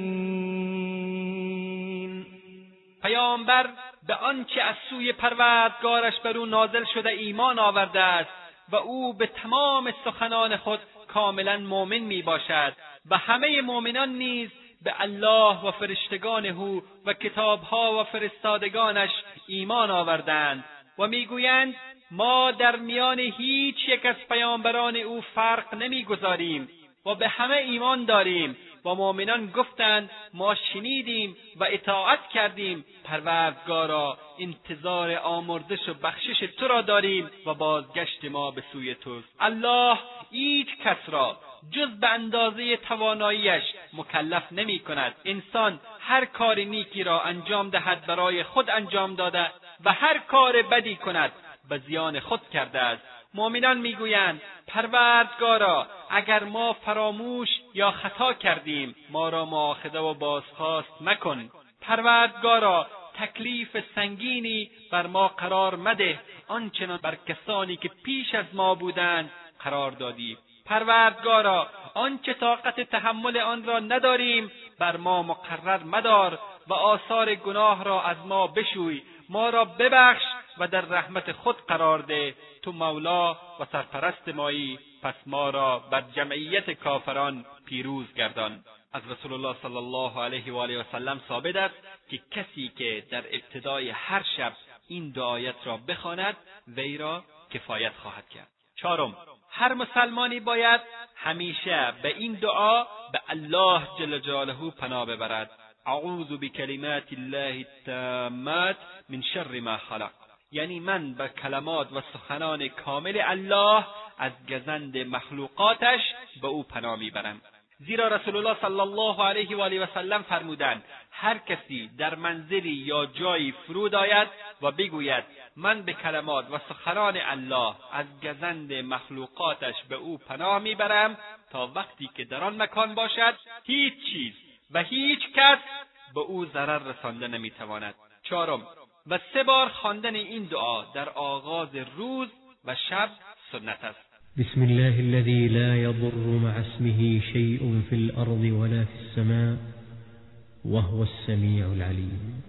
پیامبر به آنچه از سوی پروردگارش بر أو نازل شده ایمان آورده است و أو به تمام سخنان خود کاملا مؤمن می باشد و همه مؤمنان نیز به الله و فرشتگان او و کتابها و فرستادگانش ایمان آوردند و می‌گویند ما در میان هیچ یک از پیامبران او فرق نمی‌گذاریم و به همه ایمان داریم و مؤمنان گفتند ما شنیدیم و اطاعت کردیم پروردگارا انتظار آمرزش و بخشش تو را داریم و بازگشت ما به سوی توست. الله هیچ کس را جز به اندازه تواناییش مکلف نمی کند. انسان هر کار نیکی را انجام دهد برای خود انجام داده و هر کار بدی کند به زیان خود کرده است. مؤمنان می‌گویند پروردگارا اگر ما فراموش یا خطا کردیم ما را مؤاخذه و بازخواست مکن. پروردگارا تکلیف سنگینی بر ما قرار مده. آنچنان بر کسانی که پیش از ما بودند قرار دادی. پروردگارا آنچه طاقت تحمل آن را نداریم بر ما مقرر مدار و آثار گناه را از ما بشوی. ما را ببخش و در رحمت خود قرار ده. تو مولا و سرپرست مایی پس ما را بر جمعیت کافران پیروز گردان. از رسول الله صلی الله علیه و آله و سلم ثابت است که کسی که در ابتدای هر شب این دعایت را بخواند وی را کفایت خواهد کرد. چهارم هر مسلمانی باید همیشه به این دعا به الله جل جلاله پناه ببرد. اعوذ بکلمات الله التامات من شر ما خلق. یعنی من به کلمات و سخنان کامل الله از گزند مخلوقاتش به او پناه می‌برم. زیرا رسول الله صلی الله علیه و آله و سلم فرمودند هر کسی در منزلی یا جایی فرود آید و بگوید من به کلمات و سخنان الله از گزند مخلوقاتش به او پناه می‌برم تا وقتی که در آن مکان باشد هیچ چیز و هیچ کس به او ضرر رسانده نمی‌تواند. چهارم و سه بار خواندن این دعا در آغاز روز و شب سنت است. بسم الله الذي لا يضر مع اسمه شيء في الأرض ولا في السماء وهو السميع العليم.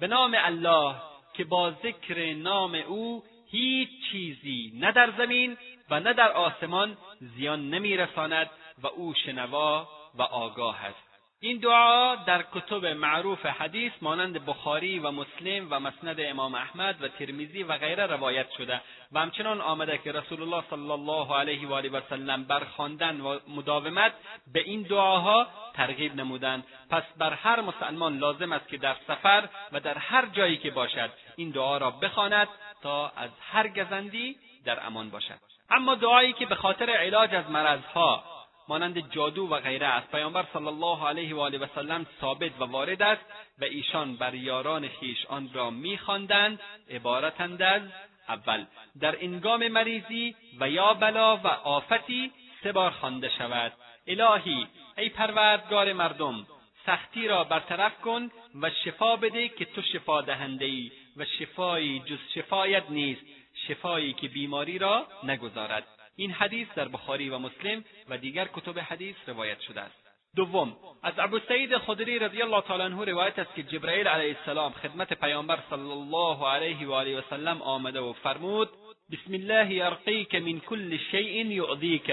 به نام الله که با ذکر نام او هیچ چیزی نه در زمین و نه در آسمان زیان نمیرساند و او شنوا و آگاه است. این دعا در کتب معروف حدیث مانند بخاری و مسلم و مسند امام احمد و ترمیزی و غیره روایت شده و همچنان آمده که رسول الله صلی الله علیه و آله و سلم بر خواندن و مداومت به این دعاها ترغیب نمودند. پس بر هر مسلمان لازم است که در سفر و در هر جایی که باشد این دعا را بخواند تا از هر گزندی در امان باشد. اما دعایی که به خاطر علاج از مرضها مانند جادو و غیره از پیامبر صلی الله علیه و آله و سلم ثابت و وارد است و ایشان بر یاران خویش آن را میخواندند عبارتند از اول در انگام مریضی و یا بلا و آفتی سه بار خوانده شود. الهی ای پروردگار مردم سختی را برطرف کن و شفا بده که تو شفا دهنده ای و شفایی جز شفایت نیست شفایی که بیماری را نگذارد. این حدیث در بخاری و مسلم و دیگر کتب حدیث روایت شده است. دوم از ابو سعید خدری رضی الله تعالی عنه روایت است که جبرئیل علیه السلام خدمت پیامبر صلی الله علیه و آله و سلم آمده و فرمود بسم الله یرقیک من کل شیء یؤذیک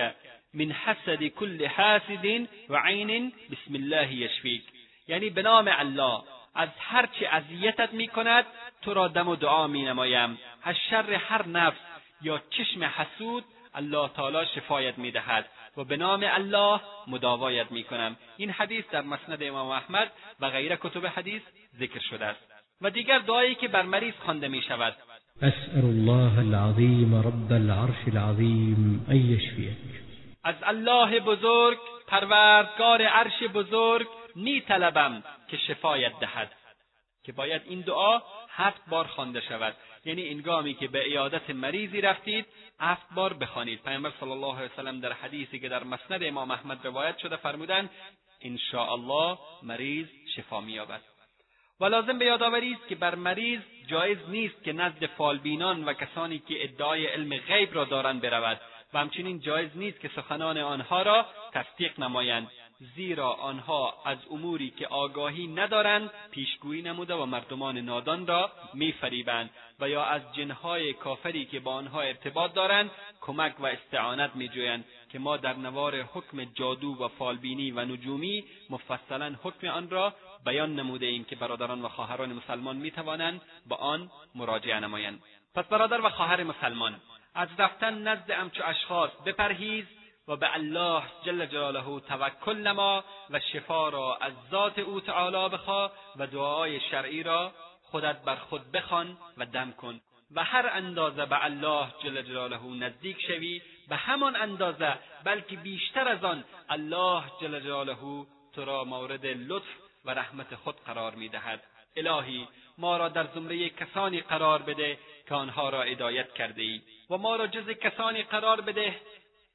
من حسد کل حاسد و عین بسم الله یشفیک. یعنی به نام الله از هر چه اذیتت می‌کند تو را دم و دعا مینمایم. از شر هر نفس یا چشم حسود الله تعالی شفایت می‌دهد و به نام الله مداوایت می‌کنم. این حدیث در مسند امام احمد و غیره کتب حدیث ذکر شده است. و دیگر دعایی که بر مریض خوانده می شود اسأل الله العظیم رب العرش العظیم ان یشفیک. از الله بزرگ پروردگار عرش بزرگ می طلبم که شفایت دهد. که باید این دعا هفت بار خوانده شود. یعنی انگامی که به عیادت مریضی رفتید هفت بار بخوانید. پیامبر صلی الله علیه وسلم در حدیثی که در مسند امام احمد روایت شده فرمودند الله مریض شفا مییابد. و لازم به یادآوری است که بر مریض جایز نیست که نزد فالبینان و کسانی که ادعای علم غیب را دارند برود و همچنین جایز نیست که سخنان آنها را تصدیق نمایند. زیرا آنها از اموری که آگاهی ندارند پیشگویی نموده و مردمان نادان را میفریبند و یا از جنهای کافری که با آنها ارتباط دارند کمک و استعانت میجویند که ما در نوار حکم جادو و فالبینی و نجومی مفصلا حکم آن را بیان نموده ایم که برادران و خواهران مسلمان می‌توانند به آن مراجعه نمایند. پس برادر و خواهر مسلمان از رفتن نزد امچو اشخاص بپرهیز و به الله جل جلاله توکل نما و شفا را از ذات او تعالی بخوا و دعای شرعی را خودت بر خود بخوان و دم کن. و هر اندازه به الله جل جلاله نزدیک شوی به همان اندازه بلکه بیشتر از آن الله جل جلاله تو را مورد لطف و رحمت خود قرار می‌دهد الهی ما را در زمره کسانی قرار بده که آنها را هدایت کرده ای. و ما را جز کسانی قرار بده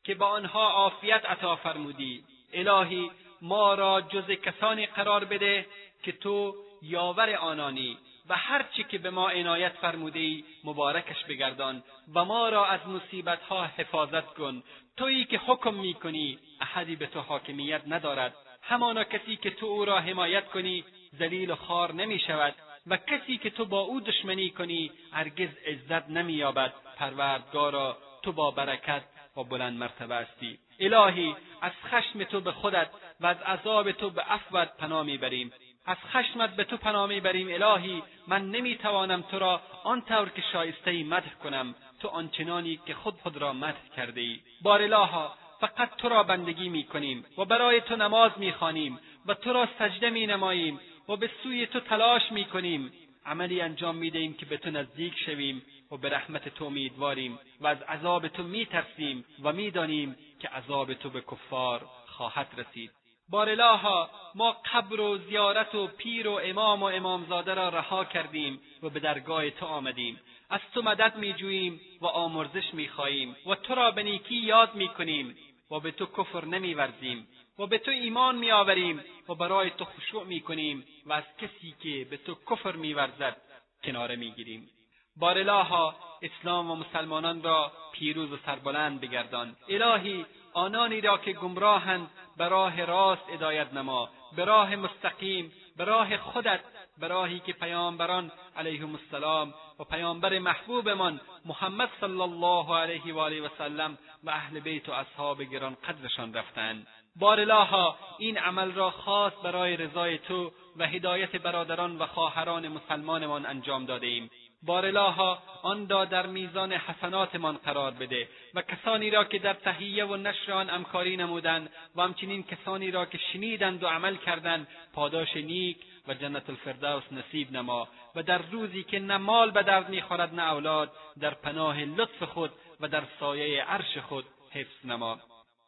که با آنها عافیت عطا فرمودی. الهی ما را جز کسانی قرار بده که تو یاور آنانی و هرچی که به ما عنایت فرموده ای مبارکش بگردان و ما را از مصیبتها حفاظت کن. تویی که حکم می‌کنی احدی به تو حاکمیت ندارد. همانا کسی که تو او را حمایت کنی ذلیل و خار نمی شود و کسی که تو با او دشمنی کنی هرگز عزت نمییابد. پروردگارا تو با برکت و بلند مرتبه هستی. الهی از خشم تو به خودت و از عذاب تو به عفوت پناه می‌بریم. از خشمت به تو پناه می‌بریم. الهی من نمی‌توانم تو را آنطور که شایسته ای مدح کنم. تو آنچنانی که خود خود را مدح کرده ای بار الها فقط تو را بندگی می‌کنیم و برای تو نماز می‌خوانیم و تو را سجده مینماییم و به سوی تو تلاش می‌کنیم. عملی انجام می‌دهیم که به تو نزدیک شویم. و به رحمت تو امیدواریم و از عذاب تو میترسیم و می‌دانیم که عذاب تو به کفار خواهد رسید. بارلاها ما قبر و زیارت و پیر و امام و امامزاده را رها کردیم و به درگاه تو آمدیم. از تو مدد میجوییم و آمرزش می‌خواهیم و تو را به نیکی یاد می‌کنیم و به تو کفر نمیورزیم و به تو ایمان میآوریم و برای تو خشوع می‌کنیم و از کسی که به تو کفر میورزد کناره می‌گیریم. بارلاها اسلام و مسلمانان را پیروز و سربلند بگردان. الهی آنانی را که گمراهند به راه راست هدایت نما. به راه مستقیم به راه خودت به راهی که پیامبران علیهم السلام و پیامبر محبوبمان محمد صلی الله علیه و آله و سلم و اهل بیت و اصحاب گران قدرشان رفتند. بارلاها این عمل را خاص برای رضای تو و هدایت برادران و خواهران مسلمانمان انجام داده ایم بارلاها آن را در میزان حسناتمان قرار بده و کسانی را که در تهیه و نشر آن امکاری نمودند و همچنین کسانی را که شنیدند و عمل کردند پاداش نیک و جنت الفردوس نصیب نما و در روزی که نه مال به درد می‌خورد نه اولاد در پناه لطف خود و در سایه عرش خود حفظ نما.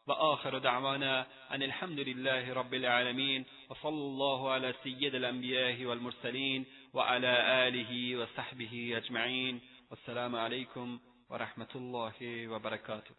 وآخر دعوانا أن الحمد لله رب العالمين وصلى الله على سيد الأنبياء والمرسلين وعلى آله وصحبه أجمعين والسلام عليكم ورحمة الله وبركاته.